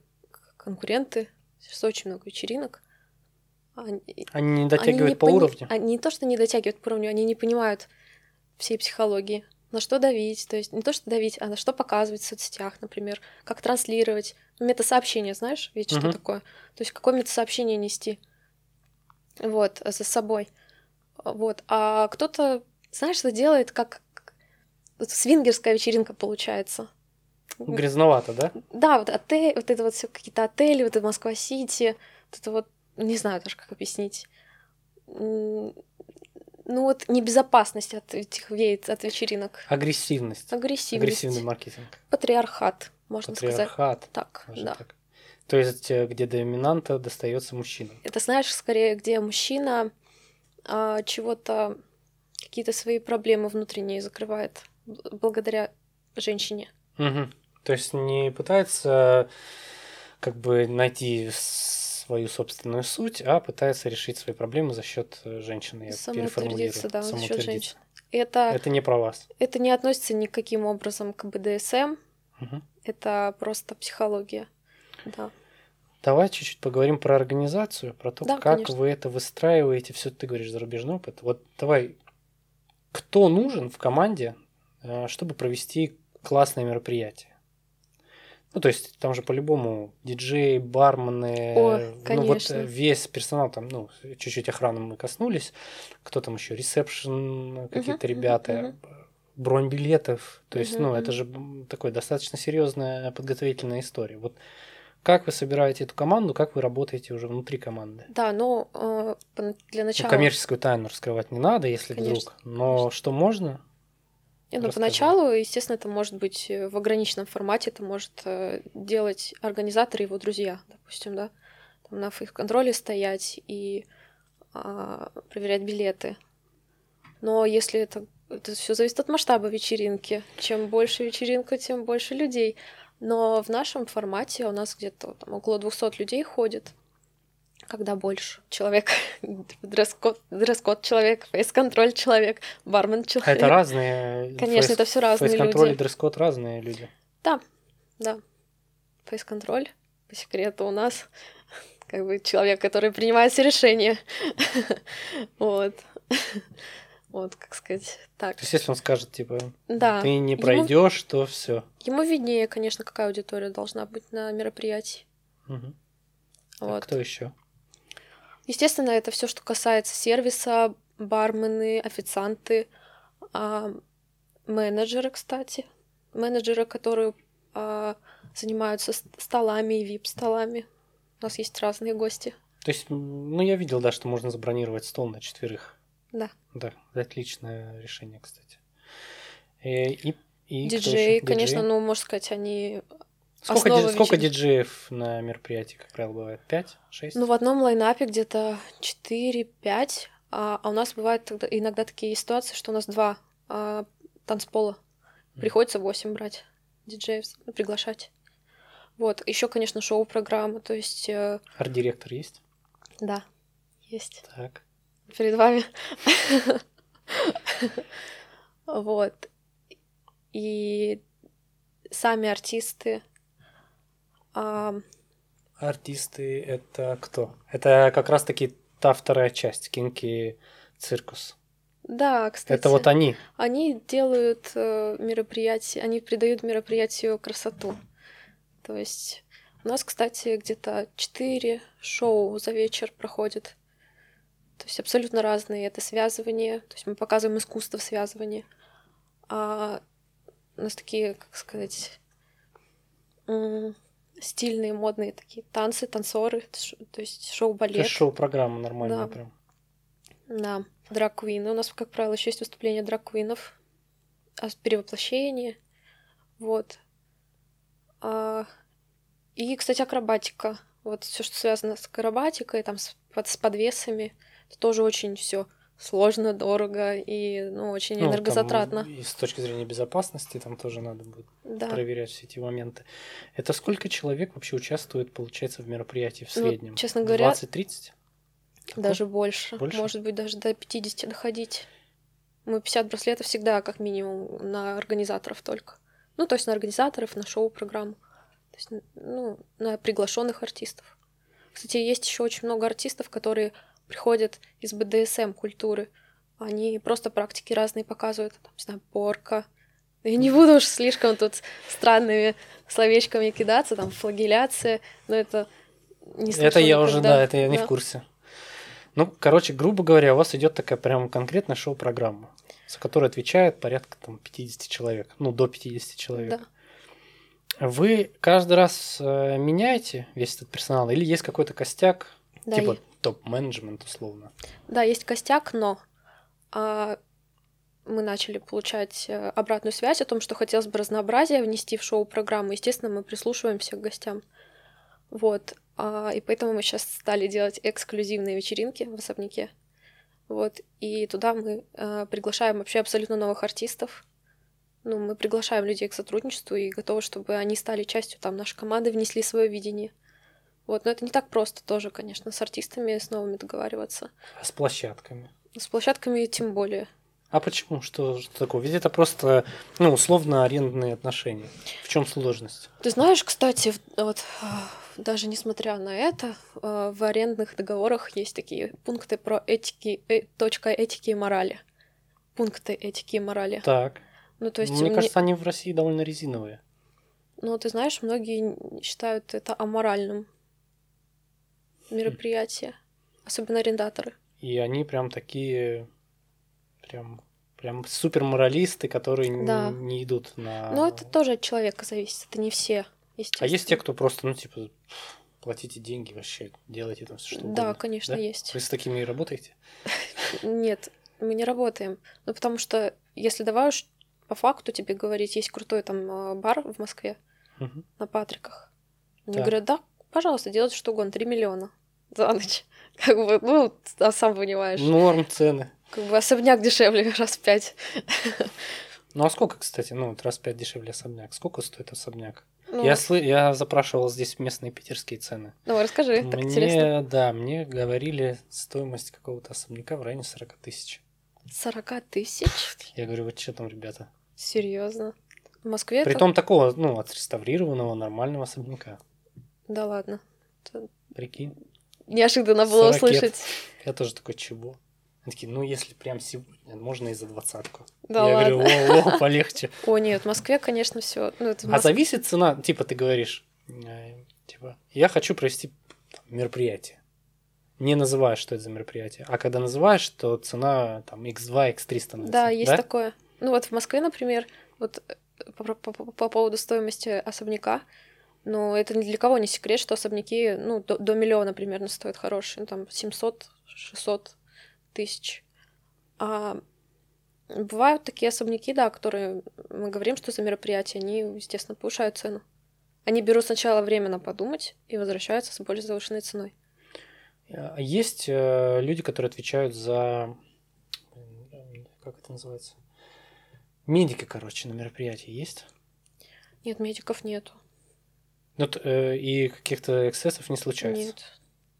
[SPEAKER 2] конкуренты, сейчас очень много вечеринок, они,
[SPEAKER 1] Они не
[SPEAKER 2] они
[SPEAKER 1] дотягивают
[SPEAKER 2] не
[SPEAKER 1] по
[SPEAKER 2] пони-
[SPEAKER 1] уровню.
[SPEAKER 2] Они не то, что не дотягивают по уровню, они не понимают всей психологии. На что давить, то есть не то, что давить, а на что показывать в соцсетях, например, как транслировать. Метасообщение, знаешь, ведь что
[SPEAKER 1] Мгм.
[SPEAKER 2] такое? То есть какое метасообщение нести? Вот, за собой. Вот. А кто-то, знаешь, что делает, как свингерская вечеринка получается.
[SPEAKER 1] Грязновато, да?
[SPEAKER 2] Да, вот отель, вот это вот все какие-то отели, вот это Москва-Сити, вот это вот, не знаю даже, как объяснить. Ну вот небезопасность от этих веет, от вечеринок.
[SPEAKER 1] Агрессивность.
[SPEAKER 2] Агрессивность.
[SPEAKER 1] Агрессивный маркетинг.
[SPEAKER 2] Патриархат, можно сказать.
[SPEAKER 1] Патриархат.
[SPEAKER 2] Так, да.
[SPEAKER 1] так. То есть, э, где доминанта достается мужчинам.
[SPEAKER 2] Это знаешь, скорее, где мужчина а, чего-то, какие-то свои проблемы внутренние закрывает благодаря женщине.
[SPEAKER 1] Мгм. То есть не пытается как бы найти свою собственную суть, а пытается решить свои проблемы за счет э, женщины. Я переформулирую.
[SPEAKER 2] Да, за счет
[SPEAKER 1] Самоутвердиться.
[SPEAKER 2] женщин. Это,
[SPEAKER 1] Это не про вас.
[SPEAKER 2] это не относится никаким образом к БДСМ,
[SPEAKER 1] Мгм.
[SPEAKER 2] это просто психология. Да.
[SPEAKER 1] Давай чуть-чуть поговорим про организацию, про то,
[SPEAKER 2] Да,
[SPEAKER 1] как
[SPEAKER 2] конечно.
[SPEAKER 1] вы это выстраиваете. Все, ты говоришь зарубежный опыт. Вот давай, кто нужен в команде, э, чтобы провести классное мероприятие? Ну, то есть там же по-любому диджей, бармены,
[SPEAKER 2] О,
[SPEAKER 1] ну вот
[SPEAKER 2] конечно.
[SPEAKER 1] э, весь персонал там, ну, чуть-чуть охраны мы коснулись, кто там еще, ресепшн, какие-то
[SPEAKER 2] мгм,
[SPEAKER 1] ребята,
[SPEAKER 2] мгм.
[SPEAKER 1] бронь билетов, то есть,
[SPEAKER 2] Мгм,
[SPEAKER 1] ну, это же такой достаточно серьезная подготовительная история. Вот как вы собираете эту команду, как вы работаете уже внутри команды?
[SPEAKER 2] Да, ну, э, для
[SPEAKER 1] Ну,
[SPEAKER 2] начала...
[SPEAKER 1] коммерческую тайну раскрывать не надо, если
[SPEAKER 2] Конечно,
[SPEAKER 1] вдруг, но что можно?
[SPEAKER 2] Ну, поначалу, естественно, это может быть э, в ограниченном формате, это может э, делать организатор и его друзья, допустим, да, там на их контроле стоять и а, проверять билеты. Но если это, это все зависит от масштаба вечеринки. Чем больше вечеринка, тем больше людей. Но в нашем формате у нас где-то там около 200 людей ходит. Когда больше человек, <laughs> дресс-код, дресс-код человек, фейс-контроль человек, бармен
[SPEAKER 1] А
[SPEAKER 2] человек.
[SPEAKER 1] это разные.
[SPEAKER 2] Конечно, это всё разные
[SPEAKER 1] Фейс-контроль и
[SPEAKER 2] люди.
[SPEAKER 1] дресс-код разные люди.
[SPEAKER 2] Да, да. Фейс-контроль, по секрету у нас, <laughs> как бы человек, который принимает все решения. <laughs> Вот. Вот, как сказать, так.
[SPEAKER 1] То есть, если он скажет, типа,
[SPEAKER 2] Да.
[SPEAKER 1] ты не
[SPEAKER 2] Ему-
[SPEAKER 1] пройдешь, то все.
[SPEAKER 2] Ему виднее, конечно, какая аудитория должна быть на мероприятии. Вот.
[SPEAKER 1] Кто еще?
[SPEAKER 2] Естественно, это все, что касается сервиса, бармены, официанты, а, менеджеры, кстати, менеджеры, которые а, занимаются столами и вип-столами. У нас есть разные гости.
[SPEAKER 1] То есть, ну, я видел, да, что можно забронировать стол на четверых.
[SPEAKER 2] Да.
[SPEAKER 1] Да, отличное решение, кстати. Э, И, и
[SPEAKER 2] Диджеи,
[SPEAKER 1] ещё?
[SPEAKER 2] конечно, ну, можно сказать, они...
[SPEAKER 1] Сколько, ди- сколько диджеев на мероприятии, как правило, бывает? Пять? Шесть?
[SPEAKER 2] Ну, в одном лайнапе где-то 4-5, а, а у нас бывают тогда, иногда такие ситуации, что у нас два а, танцпола.
[SPEAKER 1] Мгм.
[SPEAKER 2] Приходится 8 брать диджеев, ну, приглашать. Вот, еще, конечно, шоу-программа, то есть, э,
[SPEAKER 1] Арт-директор есть?
[SPEAKER 2] да, есть
[SPEAKER 1] Так.
[SPEAKER 2] перед вами. <laughs> Вот. И сами артисты. А,
[SPEAKER 1] Артисты это кто? Это как раз-таки та вторая часть, кинки циркус.
[SPEAKER 2] Да, кстати.
[SPEAKER 1] Это вот они.
[SPEAKER 2] Они делают э, мероприятия, они придают мероприятию красоту. То есть у нас, кстати, где-то 4 шоу за вечер проходит. То есть абсолютно разные. Это связывание, то есть мы показываем искусство связывания. А у нас такие, как сказать, стильные, модные такие танцы, танцоры, то есть шоу-балет.
[SPEAKER 1] шоу-программа нормальная
[SPEAKER 2] да.
[SPEAKER 1] прям.
[SPEAKER 2] Да, драг-квины. У нас, как правило, еще есть выступления драг-квинов, а перевоплощение, вот. А, и, кстати, акробатика. Вот все, что связано с акробатикой, там с, под, с подвесами, это тоже очень все сложно, дорого и ну, очень ну, энергозатратно.
[SPEAKER 1] Там, и с точки зрения безопасности там тоже надо будет да. проверять все эти моменты. Это сколько человек вообще участвует, получается, в мероприятии в ну, среднем?
[SPEAKER 2] Ну, честно говоря,
[SPEAKER 1] 20-30?
[SPEAKER 2] Даже больше. больше. Может быть, даже до 50 доходить. Мы 50 браслетов всегда, как минимум, на организаторов только. Ну, то есть на организаторов, на шоу-программу. То есть, ну, на приглашенных артистов. Кстати, есть еще очень много артистов, которые приходят из БДСМ культуры. Они просто практики разные показывают. Там, не знаю, порка. Я не буду уж слишком тут странными словечками кидаться, там, флагеляция, но это
[SPEAKER 1] не Это я никогда. уже, да, это я не да. в курсе. Ну, короче, грубо говоря, у вас идет такая прям конкретная шоу-программа, за которую отвечает порядка там 50 человек, ну, до 50 человек. Да. Вы каждый раз э, меняете весь этот персонал или есть какой-то костяк, да, типа. Топ-менеджмент условно?
[SPEAKER 2] Да, есть костяк, но а, мы начали получать э, обратную связь о том, что хотелось бы разнообразие внести в шоу-программу. Естественно, мы прислушиваемся к гостям. Вот. А, и поэтому мы сейчас стали делать эксклюзивные вечеринки в особняке. Вот. И туда мы а, приглашаем вообще абсолютно новых артистов. Ну, мы приглашаем людей к сотрудничеству и готовы, чтобы они стали частью там нашей команды, внесли свое видение. Вот, но это не так просто тоже, конечно, с артистами, с новыми договариваться.
[SPEAKER 1] А с площадками?
[SPEAKER 2] С площадками тем более.
[SPEAKER 1] А почему? Что, что такое? Ведь это просто, ну, условно арендные отношения. В чем сложность?
[SPEAKER 2] Ты знаешь, кстати, вот даже несмотря на это, э, в арендных договорах есть такие пункты про этики, э, точка этики и морали. Пункты этики и морали.
[SPEAKER 1] Так. Ну, то есть мне, мне кажется, они в России довольно резиновые.
[SPEAKER 2] Ну, ты знаешь, многие считают это аморальным мероприятие, особенно арендаторы.
[SPEAKER 1] И они прям такие прям прям супер моралисты, которые да. не, не идут на.
[SPEAKER 2] Ну, это тоже от человека зависит, это не все.
[SPEAKER 1] А есть те, кто просто, ну, типа, платите деньги вообще, делайте там что угодно.
[SPEAKER 2] Да, конечно, да? есть.
[SPEAKER 1] Вы с такими и работаете? <laughs>
[SPEAKER 2] Нет, мы не работаем. Ну, потому что если давай уж по факту тебе говорить, есть крутой там а, бар в Москве на Патриках. Они говорят, да, пожалуйста, делайте что угодно, 3 миллиона за ночь. <laughs> Как бы, ну, а сам понимаешь.
[SPEAKER 1] Норм цены.
[SPEAKER 2] Как бы особняк дешевле <laughs> раз в пять.
[SPEAKER 1] Ну а сколько, кстати, ну вот раз в пять дешевле особняк? Сколько стоит особняк? Ну, я, сл... я запрашивал здесь местные питерские цены.
[SPEAKER 2] Ну, расскажи, так
[SPEAKER 1] мне,
[SPEAKER 2] интересно.
[SPEAKER 1] Да, мне говорили стоимость какого-то особняка в районе 40 тысяч.
[SPEAKER 2] 40 тысяч?
[SPEAKER 1] Я говорю, вот что там, ребята?
[SPEAKER 2] Серьезно? В Москве
[SPEAKER 1] Притом это... такого, ну, отреставрированного нормального особняка.
[SPEAKER 2] Да ладно.
[SPEAKER 1] Прикинь.
[SPEAKER 2] Неожиданно было услышать.
[SPEAKER 1] Я тоже такой, чего? Они такие, ну, если прям сегодня, можно и за двадцатку.
[SPEAKER 2] Да
[SPEAKER 1] я
[SPEAKER 2] ладно.
[SPEAKER 1] говорю, о, о, <laughs> полегче.
[SPEAKER 2] О, нет, в Москве, конечно, все. Ну,
[SPEAKER 1] это А зависит цена, типа, ты говоришь, э, типа, я хочу провести мероприятие. Не называя, что это за мероприятие. А когда называешь, то цена там x2, x3 становится.
[SPEAKER 2] Да, есть да? такое. Ну вот в Москве, например, вот э, по, по, по, по поводу стоимости особняка, ну, это ни для кого не секрет, что особняки, ну, до, до миллиона примерно стоят хорошие, ну, там, 700-600 тысяч. А бывают такие особняки, да, которые мы говорим, что за мероприятие, они, естественно, повышают цену. Они берут сначала временно подумать и возвращаются с более завышенной ценой.
[SPEAKER 1] А есть э, люди, которые отвечают за... Как это называется? Медики, короче, на мероприятии есть?
[SPEAKER 2] Нет, медиков нету.
[SPEAKER 1] Ну, э, и каких-то эксцессов не случается?
[SPEAKER 2] Нет.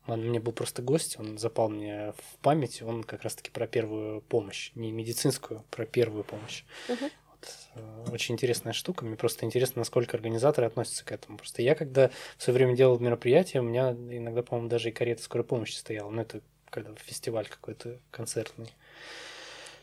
[SPEAKER 1] Он мне был просто гость, он запал мне в память, он как раз-таки про первую помощь, не медицинскую, про первую помощь.
[SPEAKER 2] Угу.
[SPEAKER 1] Вот, э, очень интересная штука, мне просто интересно, насколько организаторы относятся к этому. Просто я, когда в свое время делал мероприятие, у меня иногда, по-моему, даже и карета скорой помощи стояла, но это когда фестиваль какой-то концертный.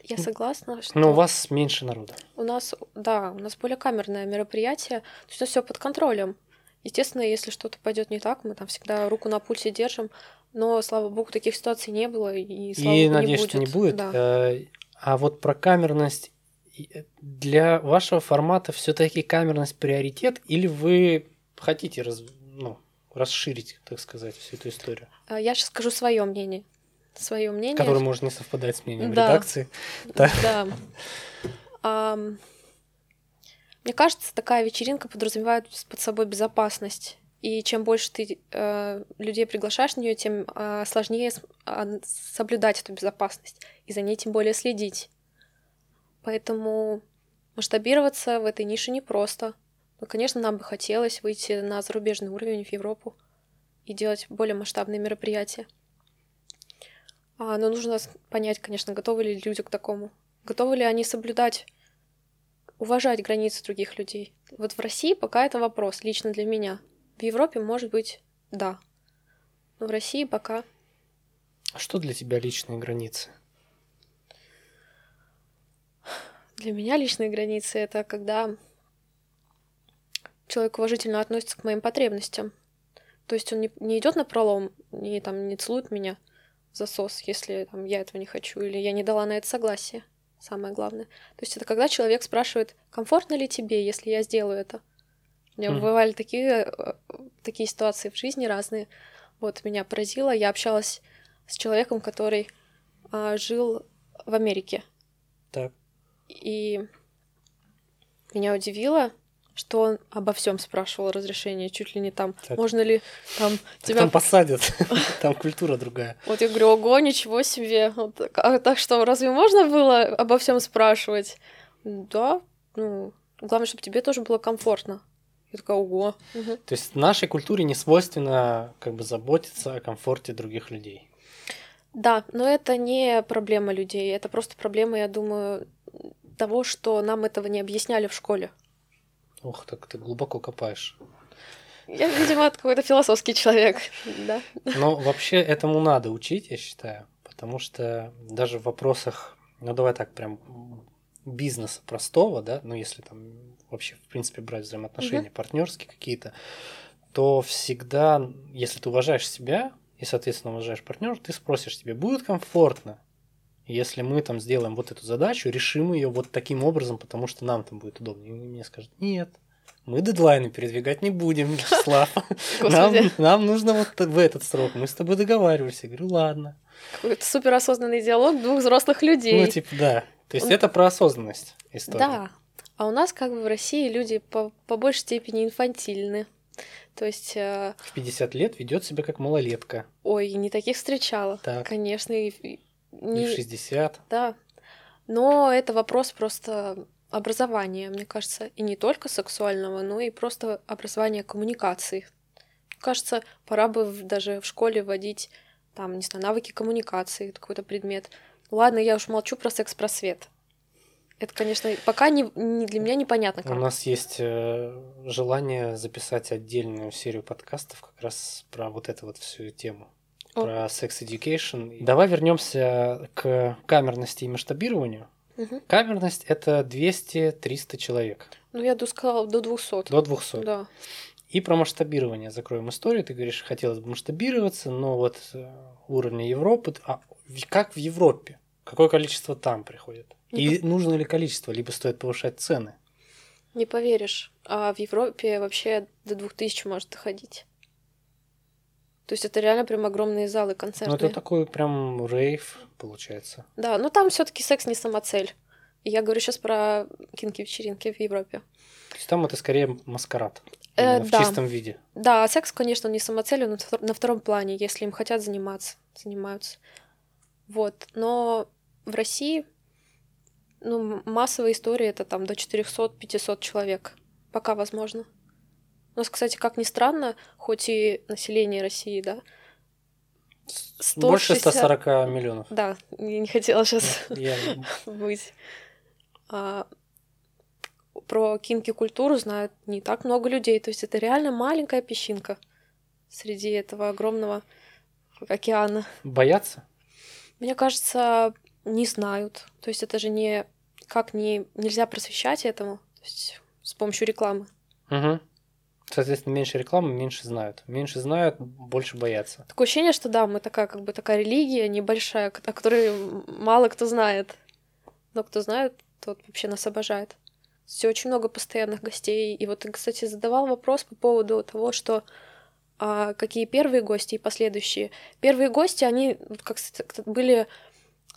[SPEAKER 2] Я согласна.
[SPEAKER 1] Что Но у вас меньше народа.
[SPEAKER 2] У нас, да, у нас более камерное мероприятие, то есть все под контролем. Естественно, если что-то пойдет не так, мы там всегда руку на пульсе держим, но, слава богу, таких ситуаций не было, и, слава
[SPEAKER 1] И
[SPEAKER 2] богу,
[SPEAKER 1] надеюсь,
[SPEAKER 2] не
[SPEAKER 1] что
[SPEAKER 2] будет.
[SPEAKER 1] не будет.
[SPEAKER 2] Да.
[SPEAKER 1] Э, А вот про камерность э, для вашего формата все-таки камерность приоритет, или вы хотите раз- ну, расширить, так сказать, всю эту историю,
[SPEAKER 2] А Я сейчас скажу свое мнение. Свое мнение.
[SPEAKER 1] которое может не совпадать с мнением
[SPEAKER 2] Да.
[SPEAKER 1] редакции? Да.
[SPEAKER 2] Да. Мне кажется, такая вечеринка подразумевает под собой безопасность. И чем больше ты э, людей приглашаешь на нее, тем э, сложнее с- а, соблюдать эту безопасность и за ней тем более следить. Поэтому масштабироваться в этой нише непросто. Но, конечно, нам бы хотелось выйти на зарубежный уровень в Европу и делать более масштабные мероприятия. А, но нужно понять, конечно, готовы ли люди к такому. Готовы ли они соблюдать, уважать границы других людей. Вот в России пока это вопрос, лично для меня. В Европе, может быть, да. Но в России пока...
[SPEAKER 1] А Что для тебя личные границы?
[SPEAKER 2] Для меня личные границы — это когда человек уважительно относится к моим потребностям. То есть он не, не идет на пролом, не, там, не целует меня в засос, если там, я этого не хочу, или я не дала на это согласие. Самое главное. То есть это когда человек спрашивает, комфортно ли тебе, если я сделаю это. У меня
[SPEAKER 1] Мгм.
[SPEAKER 2] бывали такие, э, такие ситуации в жизни разные. Вот меня поразило. Я общалась с человеком, который а, жил в Америке.
[SPEAKER 1] Так.
[SPEAKER 2] И меня удивило, что он обо всем спрашивал разрешение, чуть ли не там,
[SPEAKER 1] Так.
[SPEAKER 2] можно ли там тебя...
[SPEAKER 1] Там посадят, <laughs> там культура другая.
[SPEAKER 2] Вот я говорю, ого, ничего себе. Вот так, а так что, разве можно было обо всем спрашивать? Да, ну, главное, чтобы тебе тоже было комфортно. Я такая, ого.
[SPEAKER 1] То есть нашей культуре не свойственно как бы заботиться о комфорте других людей.
[SPEAKER 2] Да, но это не проблема людей, это просто проблема, я думаю, того, что нам этого не объясняли в школе.
[SPEAKER 1] Ох, так ты глубоко копаешь.
[SPEAKER 2] Я, видимо, какой-то философский человек, да.
[SPEAKER 1] Но вообще этому надо учить, я считаю, потому что даже в вопросах, ну давай так прям бизнеса простого, да, ну если там вообще в принципе брать взаимоотношения партнерские какие-то, то всегда, если ты уважаешь себя и соответственно уважаешь партнера, ты спросишь тебе, будет комфортно, если мы там сделаем вот эту задачу, решим ее вот таким образом, потому что нам там будет удобнее. И мне скажут, нет, мы дедлайны передвигать не будем, <laughs> Вячеслав. <laughs> Нам, нам нужно вот в этот срок. Мы с тобой договаривались. Я говорю, ладно.
[SPEAKER 2] какой-то суперосознанный диалог двух взрослых людей.
[SPEAKER 1] Ну, типа, да. То есть это про осознанность история.
[SPEAKER 2] Да. А у нас как бы в России люди по, по большей степени инфантильны. То есть, э,
[SPEAKER 1] В 50 лет ведет себя как малолетка.
[SPEAKER 2] ой, не таких встречала.
[SPEAKER 1] Так.
[SPEAKER 2] Конечно, и, и
[SPEAKER 1] И
[SPEAKER 2] не-
[SPEAKER 1] в 60.
[SPEAKER 2] Да. Но это вопрос просто образования, мне кажется, и не только сексуального, но и просто образования коммуникации. Мне кажется, пора бы даже в школе вводить там, не знаю, навыки коммуникации, какой-то предмет. Ладно, я уж молчу про секс-просвет. Это, конечно, пока не, не- для меня непонятно.
[SPEAKER 1] У
[SPEAKER 2] Как.
[SPEAKER 1] нас есть э, желание записать отдельную серию подкастов как раз про вот эту вот всю тему. Про секс education. Давай вернемся к камерности и масштабированию.
[SPEAKER 2] Мгм.
[SPEAKER 1] Камерность это 200-300 человек.
[SPEAKER 2] Ну, я бы сказала, до 200.
[SPEAKER 1] До 200.
[SPEAKER 2] Да.
[SPEAKER 1] И про масштабирование закроем историю. Ты говоришь, хотелось бы масштабироваться, но вот э, уровня Европы. А как в Европе? Какое количество там приходит? И нужно ли количество, либо стоит повышать цены?
[SPEAKER 2] Не поверишь, а в Европе вообще до 2000 может доходить. То есть это реально прям огромные залы
[SPEAKER 1] Ну,
[SPEAKER 2] концертные.
[SPEAKER 1] это такой прям рейв, получается.
[SPEAKER 2] Да, но там все таки секс не самоцель. Я говорю сейчас про кинки-вечеринки в Европе.
[SPEAKER 1] То есть там это скорее маскарад.
[SPEAKER 2] Э,
[SPEAKER 1] в
[SPEAKER 2] да.
[SPEAKER 1] чистом виде.
[SPEAKER 2] Да, секс, конечно, не самоцель, он на втор- на втором плане, если им хотят заниматься, занимаются. Вот, но в России, ну, массовая история это там до 400-500 человек, пока возможно. У нас, кстати, как ни странно, хоть и население России, да,
[SPEAKER 1] Больше
[SPEAKER 2] 160
[SPEAKER 1] 140 миллионов.
[SPEAKER 2] да, я не хотела сейчас
[SPEAKER 1] Я-
[SPEAKER 2] быть. А, про кинки-культуру знают не так много людей. То есть это реально маленькая песчинка среди этого огромного океана.
[SPEAKER 1] Боятся?
[SPEAKER 2] Мне кажется, не знают. То есть это же не как не нельзя просвещать этому то есть с помощью рекламы.
[SPEAKER 1] Мгм. Соответственно, меньше рекламы, меньше знают. Меньше знают, больше боятся.
[SPEAKER 2] Такое ощущение, что да, мы такая как бы такая религия небольшая, о которой мало кто знает. Но кто знает, тот вообще нас обожает. Все очень много постоянных гостей. И вот ты, кстати, задавал вопрос по поводу того, что а, какие первые гости и последующие. Первые гости, они как были,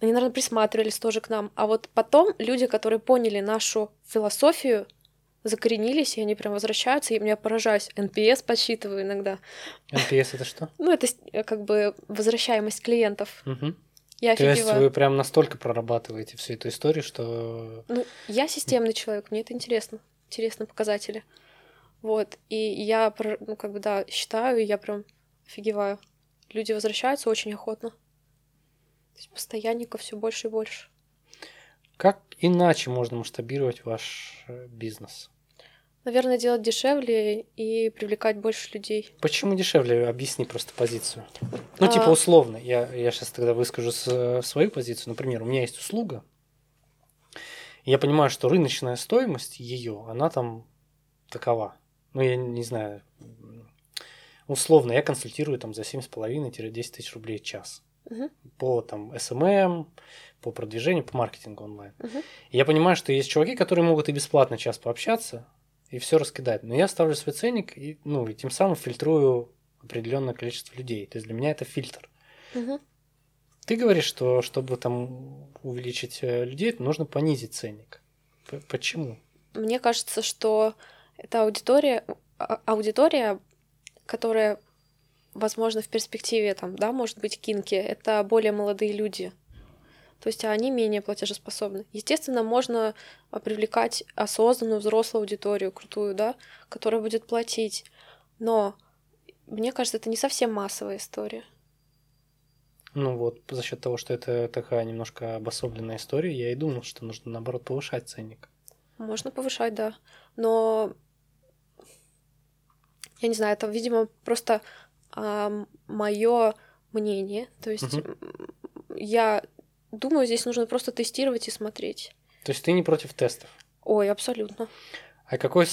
[SPEAKER 2] они, наверное, присматривались тоже к нам. А вот потом люди, которые поняли нашу философию, закоренились, и они прям возвращаются, и меня поражаюсь. NPS подсчитываю иногда.
[SPEAKER 1] NPS это что?
[SPEAKER 2] Ну, это как бы возвращаемость клиентов.
[SPEAKER 1] Угу. Я То есть вы прям настолько прорабатываете всю эту историю, что...
[SPEAKER 2] Ну, я системный человек, мне это интересно. Интересны показатели. Вот. И я, ну, как бы, да, считаю, я прям офигеваю. Люди возвращаются очень охотно. То есть постоянников все больше и больше.
[SPEAKER 1] Как иначе можно масштабировать ваш э, бизнес?
[SPEAKER 2] Наверное, делать дешевле и привлекать больше людей.
[SPEAKER 1] Почему дешевле? Объясни просто позицию. Ну, а... типа условно. Я, я сейчас тогда выскажу свою позицию. Например, у меня есть услуга. Я понимаю, что рыночная стоимость ее, она там такова. Ну, я не знаю. Условно, я консультирую там за 7,5-10 тысяч рублей в час.
[SPEAKER 2] Угу.
[SPEAKER 1] По там SMM, по продвижению, по маркетингу онлайн. Угу. Я понимаю, что есть чуваки, которые могут и бесплатно час пообщаться, и все раскидать. Но я ставлю свой ценник и, ну, и тем самым фильтрую определенное количество людей. То есть для меня это фильтр.
[SPEAKER 2] Угу.
[SPEAKER 1] Ты говоришь, что чтобы там увеличить э, людей, нужно понизить ценник. Почему?
[SPEAKER 2] Мне кажется, что это аудитория, а, аудитория, которая, возможно, в перспективе там, да, может быть, кинки, это более молодые люди то есть они менее платежеспособны. Естественно, можно а, привлекать осознанную взрослую аудиторию, крутую, да, которая будет платить. Но мне кажется, это не совсем массовая история.
[SPEAKER 1] Ну вот, за счет того, что это такая немножко обособленная история, я и думал, что нужно, наоборот, повышать ценник.
[SPEAKER 2] Можно повышать, да. Но я не знаю, это, видимо, просто а, мое мнение. То есть угу. я Думаю, здесь нужно просто тестировать и смотреть.
[SPEAKER 1] То есть ты не против тестов?
[SPEAKER 2] Ой, абсолютно.
[SPEAKER 1] А какой,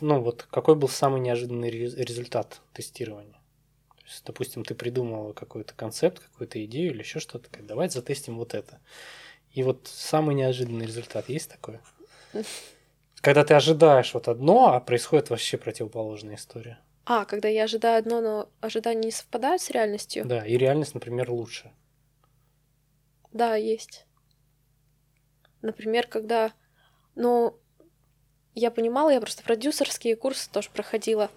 [SPEAKER 1] ну вот, какой был самый неожиданный результат тестирования? То есть, допустим, ты придумала какой-то концепт, какую-то идею или еще что-то, давай затестим вот это. И вот самый неожиданный результат есть такое? <laughs> Когда ты ожидаешь вот одно, а происходит вообще противоположная история.
[SPEAKER 2] А, когда я ожидаю одно, но ожидания не совпадают с реальностью?
[SPEAKER 1] Да, и реальность, например, лучше.
[SPEAKER 2] Да, есть. Например, когда... Ну, я понимала, я просто продюсерские курсы тоже проходила,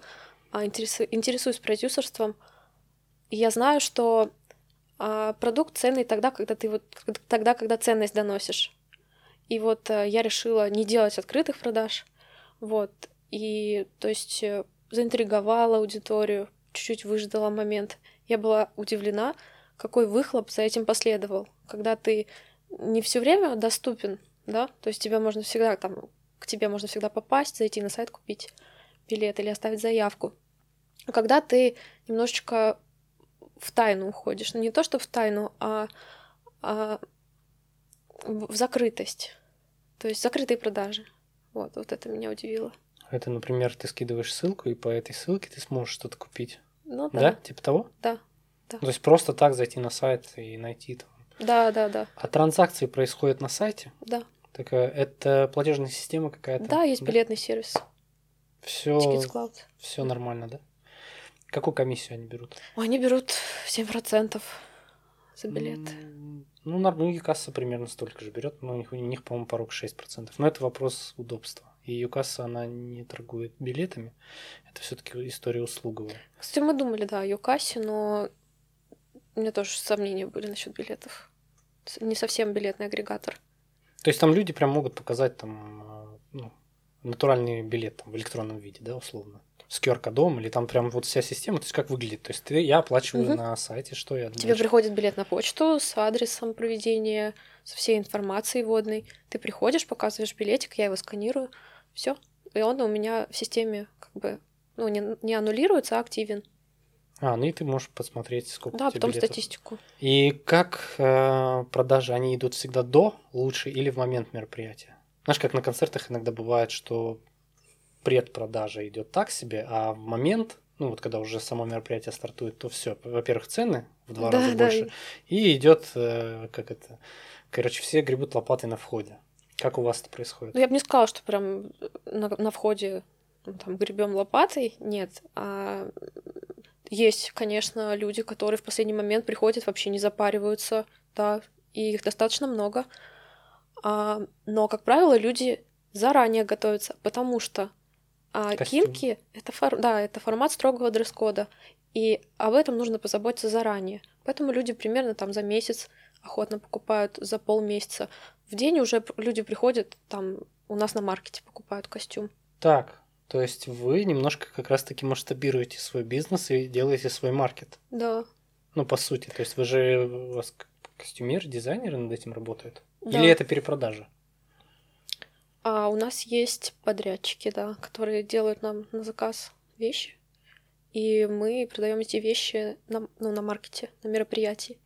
[SPEAKER 2] а интересу, интересуюсь продюсерством. И я знаю, что а, продукт ценный тогда, когда ты вот тогда, когда ценность доносишь. И вот а, я решила не делать открытых продаж. Вот. И, то есть, э, заинтриговала аудиторию, чуть-чуть выждала момент. Я была удивлена, какой выхлоп за этим последовал. Когда ты не все время доступен, да, то есть тебя можно всегда там, к тебе можно всегда попасть, зайти на сайт, купить билет или оставить заявку. А когда ты немножечко в тайну уходишь, ну не то, что в тайну, а, а в закрытость. То есть закрытые продажи. Вот, вот это меня удивило.
[SPEAKER 1] Это, например, ты скидываешь ссылку, и по этой ссылке ты сможешь что-то купить.
[SPEAKER 2] Ну да.
[SPEAKER 1] Да? Типа того?
[SPEAKER 2] Да. Да.
[SPEAKER 1] То есть просто так зайти на сайт и найти там.
[SPEAKER 2] Да, да, да.
[SPEAKER 1] А транзакции происходят на сайте?
[SPEAKER 2] Да.
[SPEAKER 1] Так это платежная система какая-то?
[SPEAKER 2] Да, есть да? билетный сервис.
[SPEAKER 1] Все, все нормально, да? Какую комиссию они берут?
[SPEAKER 2] Они берут 7% за билет.
[SPEAKER 1] Ну, ну, касса примерно столько же берет, но у них, у них по-моему, порог 6%. Но это вопрос удобства. И Юкасса, она не торгует билетами. Это все-таки история услуговая.
[SPEAKER 2] Кстати, мы думали, да, о Юкассе, но у меня тоже сомнения были насчет билетов. Не совсем билетный агрегатор.
[SPEAKER 1] То есть там люди прям могут показать там э, ну, натуральный билет там, в электронном виде, да, условно. С QR-кодом, или там прям вот вся система, то есть как выглядит. То есть ты, я оплачиваю угу. на сайте, что я...
[SPEAKER 2] Тебе приходит билет на почту с адресом проведения, со всей информацией водной. Ты приходишь, показываешь билетик, я его сканирую, все. И он у меня в системе как бы ну, не, не аннулируется, а активен.
[SPEAKER 1] А, ну и ты можешь посмотреть, сколько
[SPEAKER 2] Да, потом билетов. статистику.
[SPEAKER 1] И как э, продажи, они идут всегда до лучше или в момент мероприятия? Знаешь, как на концертах иногда бывает, что предпродажа идет так себе, а в момент, ну вот когда уже само мероприятие стартует, то все, во-первых, цены в два
[SPEAKER 2] Да,
[SPEAKER 1] раза
[SPEAKER 2] да,
[SPEAKER 1] больше, и идет, э, как это, короче, все гребут лопатой на входе. Как у вас это происходит?
[SPEAKER 2] Ну, я бы не сказала, что прям на, на входе ну, там гребем лопатой. Нет. А есть, конечно, люди, которые в последний момент приходят, вообще не запариваются, да, и их достаточно много. А, но, как правило, люди заранее готовятся, потому что а,
[SPEAKER 1] Костюм.
[SPEAKER 2] кинки это фор- да, это формат строгого дресс-кода. И об этом нужно позаботиться заранее. Поэтому люди примерно там за месяц охотно покупают, за полмесяца. В день уже люди приходят, там у нас на маркете покупают костюм.
[SPEAKER 1] Так, то есть вы немножко как раз-таки масштабируете свой бизнес и делаете свой маркет.
[SPEAKER 2] Да.
[SPEAKER 1] Ну, по сути. То есть вы же, у вас костюмер, дизайнеры над этим работают?
[SPEAKER 2] Да.
[SPEAKER 1] Или это перепродажа?
[SPEAKER 2] А у нас есть подрядчики, да, которые делают нам на заказ вещи. И мы продаем эти вещи на, ну, на маркете, на мероприятии.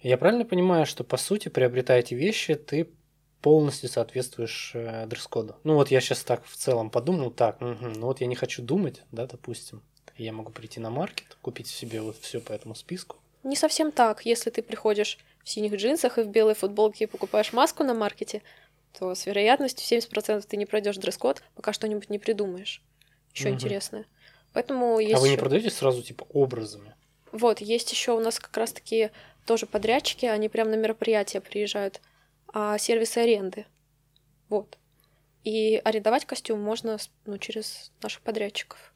[SPEAKER 1] Я правильно понимаю, что по сути, приобретая эти вещи, ты полностью соответствуешь э, дресс-коду? Ну вот я сейчас так в целом подумал, так, мгм, ну вот я не хочу думать, да, допустим. Я могу прийти на маркет, купить себе вот все по этому списку.
[SPEAKER 2] Не совсем так. Если ты приходишь в синих джинсах и в белой футболке и покупаешь маску на маркете, то с вероятностью 70% ты не пройдешь дресс-код, пока что-нибудь не придумаешь. Еще
[SPEAKER 1] Мгм.
[SPEAKER 2] интересное. Поэтому есть
[SPEAKER 1] а вы не продаете сразу типа образами?
[SPEAKER 2] Вот, есть еще у нас как раз-таки тоже подрядчики, они прям на мероприятия приезжают, а сервисы аренды. Вот. И арендовать костюм можно ну, через наших подрядчиков.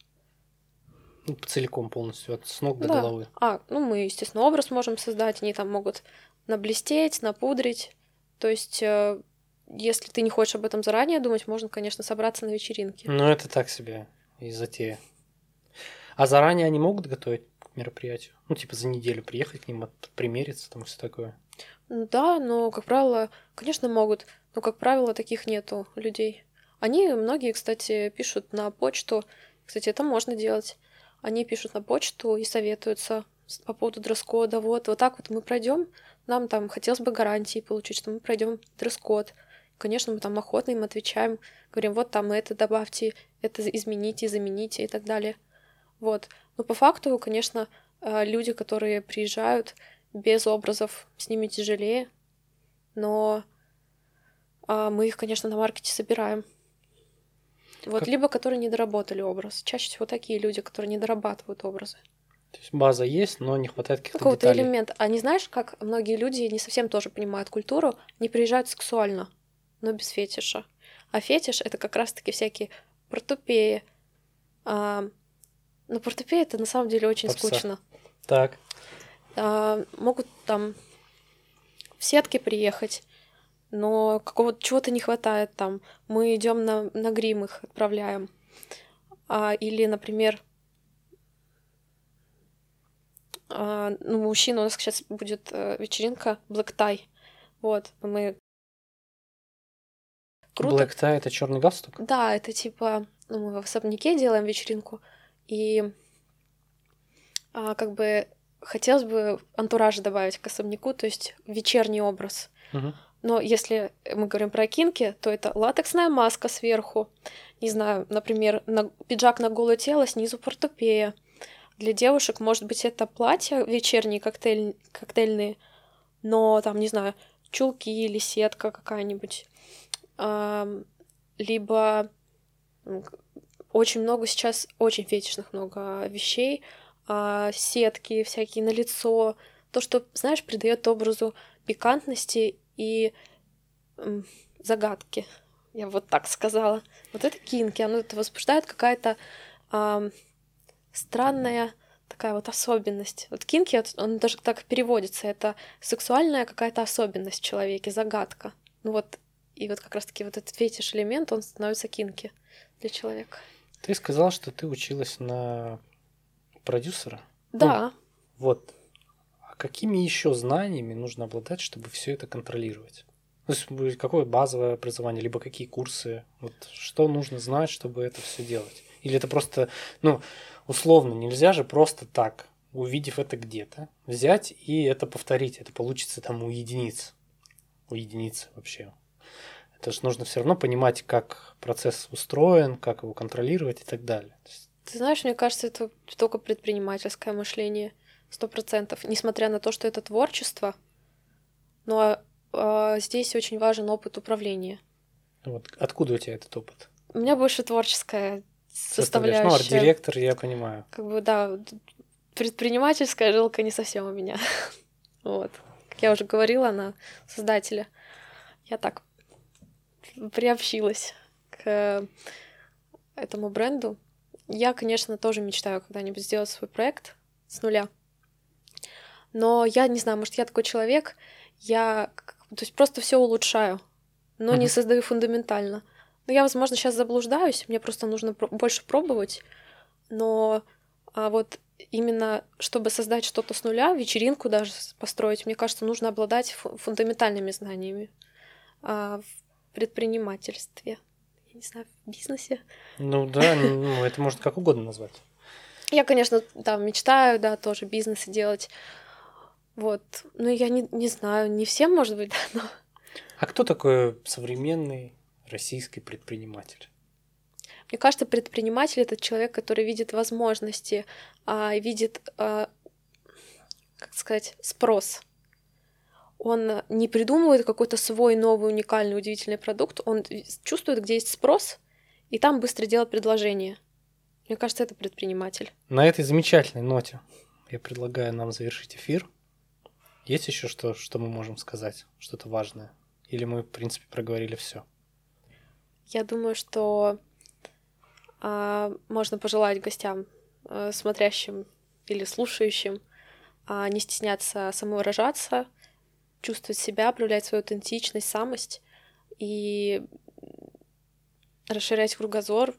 [SPEAKER 1] Ну, целиком полностью, от с ног до
[SPEAKER 2] Да.
[SPEAKER 1] головы.
[SPEAKER 2] А, ну мы, естественно, образ можем создать, они там могут наблестеть, напудрить. То есть, э, если ты не хочешь об этом заранее думать, можно, конечно, собраться на вечеринке.
[SPEAKER 1] Ну, это так себе и затея. А заранее они могут готовить мероприятию? Ну, типа за неделю приехать к ним, примериться, там все такое.
[SPEAKER 2] Да, но, как правило, конечно, могут, но, как правило, таких нету людей. Они, многие, кстати, пишут на почту, кстати, это можно делать. Они пишут на почту и советуются по поводу дресс-кода. Вот, вот так вот мы пройдем, нам там хотелось бы гарантии получить, что мы пройдем дресс-код. Конечно, мы там охотно им отвечаем, говорим, вот там это добавьте, это измените, замените и так далее. Вот. Но по факту, конечно, э, люди, которые приезжают без образов, с ними тяжелее, но а, мы их, конечно, на маркете собираем. Вот,
[SPEAKER 1] Как-
[SPEAKER 2] либо которые не доработали образ. Чаще всего такие люди, которые не дорабатывают образы.
[SPEAKER 1] То есть база есть, но не хватает каких-то
[SPEAKER 2] Какого-то
[SPEAKER 1] деталей.
[SPEAKER 2] элемента. А не знаешь, как многие люди не совсем тоже понимают культуру, не приезжают сексуально, но без фетиша. А фетиш это как раз-таки всякие портупеи. А, но портупеи это на самом деле очень
[SPEAKER 1] Попса.
[SPEAKER 2] скучно.
[SPEAKER 1] Так.
[SPEAKER 2] А, могут там в сетке приехать, но какого-то чего-то не хватает там. Мы идем на, на грим их отправляем. А, или, например, а, ну, мужчина, у нас сейчас будет э, вечеринка Black Tie. Вот, мы круто.
[SPEAKER 1] Black tie это черный галстук?
[SPEAKER 2] Да, это типа, ну, мы в особняке делаем вечеринку, и а, как бы хотелось бы антураж добавить к особняку, то есть вечерний образ.
[SPEAKER 1] Мгм.
[SPEAKER 2] Но если мы говорим про кинки, то это латексная маска сверху, не знаю, например, на- пиджак на голое тело, снизу портупея. Для девушек, может быть, это платья вечерние, коктейль, коктейльные, но там, не знаю, чулки или сетка какая-нибудь. Ам, либо очень много сейчас, очень фетишных много вещей, а, сетки всякие на лицо, то, что, знаешь, придает образу пикантности и загадки. Я вот так сказала. Вот это кинки, оно это возбуждает какая-то ам, странная такая вот особенность. Вот кинки, он даже так переводится, это сексуальная какая-то особенность в человеке, загадка. Ну вот, и вот как раз-таки вот этот фетиш элемент, он становится кинки для человека.
[SPEAKER 1] Ты сказал, что ты училась на продюсера.
[SPEAKER 2] Да,
[SPEAKER 1] Вот. А какими еще знаниями нужно обладать, чтобы все это контролировать? То есть какое базовое образование, либо какие курсы? Вот что нужно знать, чтобы это все делать? Или это просто, ну, условно, нельзя же просто так, увидев это где-то, взять и это повторить. Это получится там у единиц. У единиц вообще. Это же нужно все равно понимать, как процесс устроен, как его контролировать и так далее.
[SPEAKER 2] Ты знаешь, мне кажется, это только предпринимательское мышление, сто процентов. Несмотря на то, что это творчество, но э, здесь очень важен опыт управления.
[SPEAKER 1] Вот откуда у тебя этот опыт?
[SPEAKER 2] У меня больше творческая составляющая. Ну,
[SPEAKER 1] арт-директор, я понимаю.
[SPEAKER 2] Как бы, да, предпринимательская жилка не совсем у меня. <laughs> вот. Как я уже говорила, она создателя. Я так приобщилась к этому бренду. Я, конечно, тоже мечтаю когда-нибудь сделать свой проект с нуля. Но я не знаю, может, я такой человек, я то есть просто все улучшаю, но mm-hmm. не создаю фундаментально. Но я, возможно, сейчас заблуждаюсь, мне просто нужно больше пробовать. Но а вот именно чтобы создать что-то с нуля, вечеринку даже построить, мне кажется, нужно обладать фундаментальными знаниями а, предпринимательстве не знаю, в бизнесе.
[SPEAKER 1] Ну да, <laughs> ну, это можно как угодно назвать.
[SPEAKER 2] Я, конечно, там мечтаю, да, тоже бизнесы делать. Вот. Но я не, не знаю, не всем, может быть, <laughs> да, но...
[SPEAKER 1] А кто такой современный российский предприниматель?
[SPEAKER 2] Мне кажется, предприниматель это человек, который видит возможности, а, видит, а, как сказать, спрос он не придумывает какой-то свой новый, уникальный, удивительный продукт, он чувствует, где есть спрос, и там быстро делает предложение. Мне кажется, это предприниматель.
[SPEAKER 1] На этой замечательной ноте я предлагаю нам завершить эфир. Есть еще что, что мы можем сказать, что-то важное? Или мы, в принципе, проговорили все?
[SPEAKER 2] Я думаю, что а, можно пожелать гостям, а, смотрящим или слушающим, а, не стесняться самовыражаться, чувствовать себя, проявлять свою аутентичность, самость и расширять кругозор.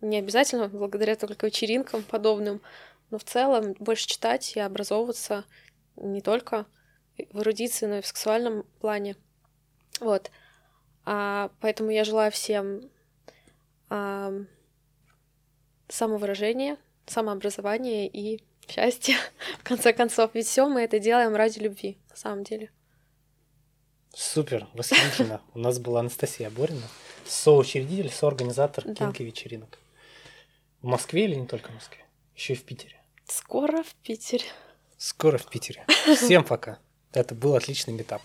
[SPEAKER 2] Не обязательно благодаря только вечеринкам подобным, но в целом больше читать и образовываться не только в эрудиции, но и в сексуальном плане. Вот. А, поэтому я желаю всем а, самовыражения, самообразования и счастья, <laughs> в конце концов. Ведь все мы это делаем ради любви, на самом деле.
[SPEAKER 1] Супер, восхитительно. У нас была Анастасия Борина, соучредитель, соорганизатор да. кинки вечеринок. В Москве или не только в Москве? Еще и в Питере.
[SPEAKER 2] Скоро в Питере.
[SPEAKER 1] Скоро в Питере. Всем пока. Это был отличный метап.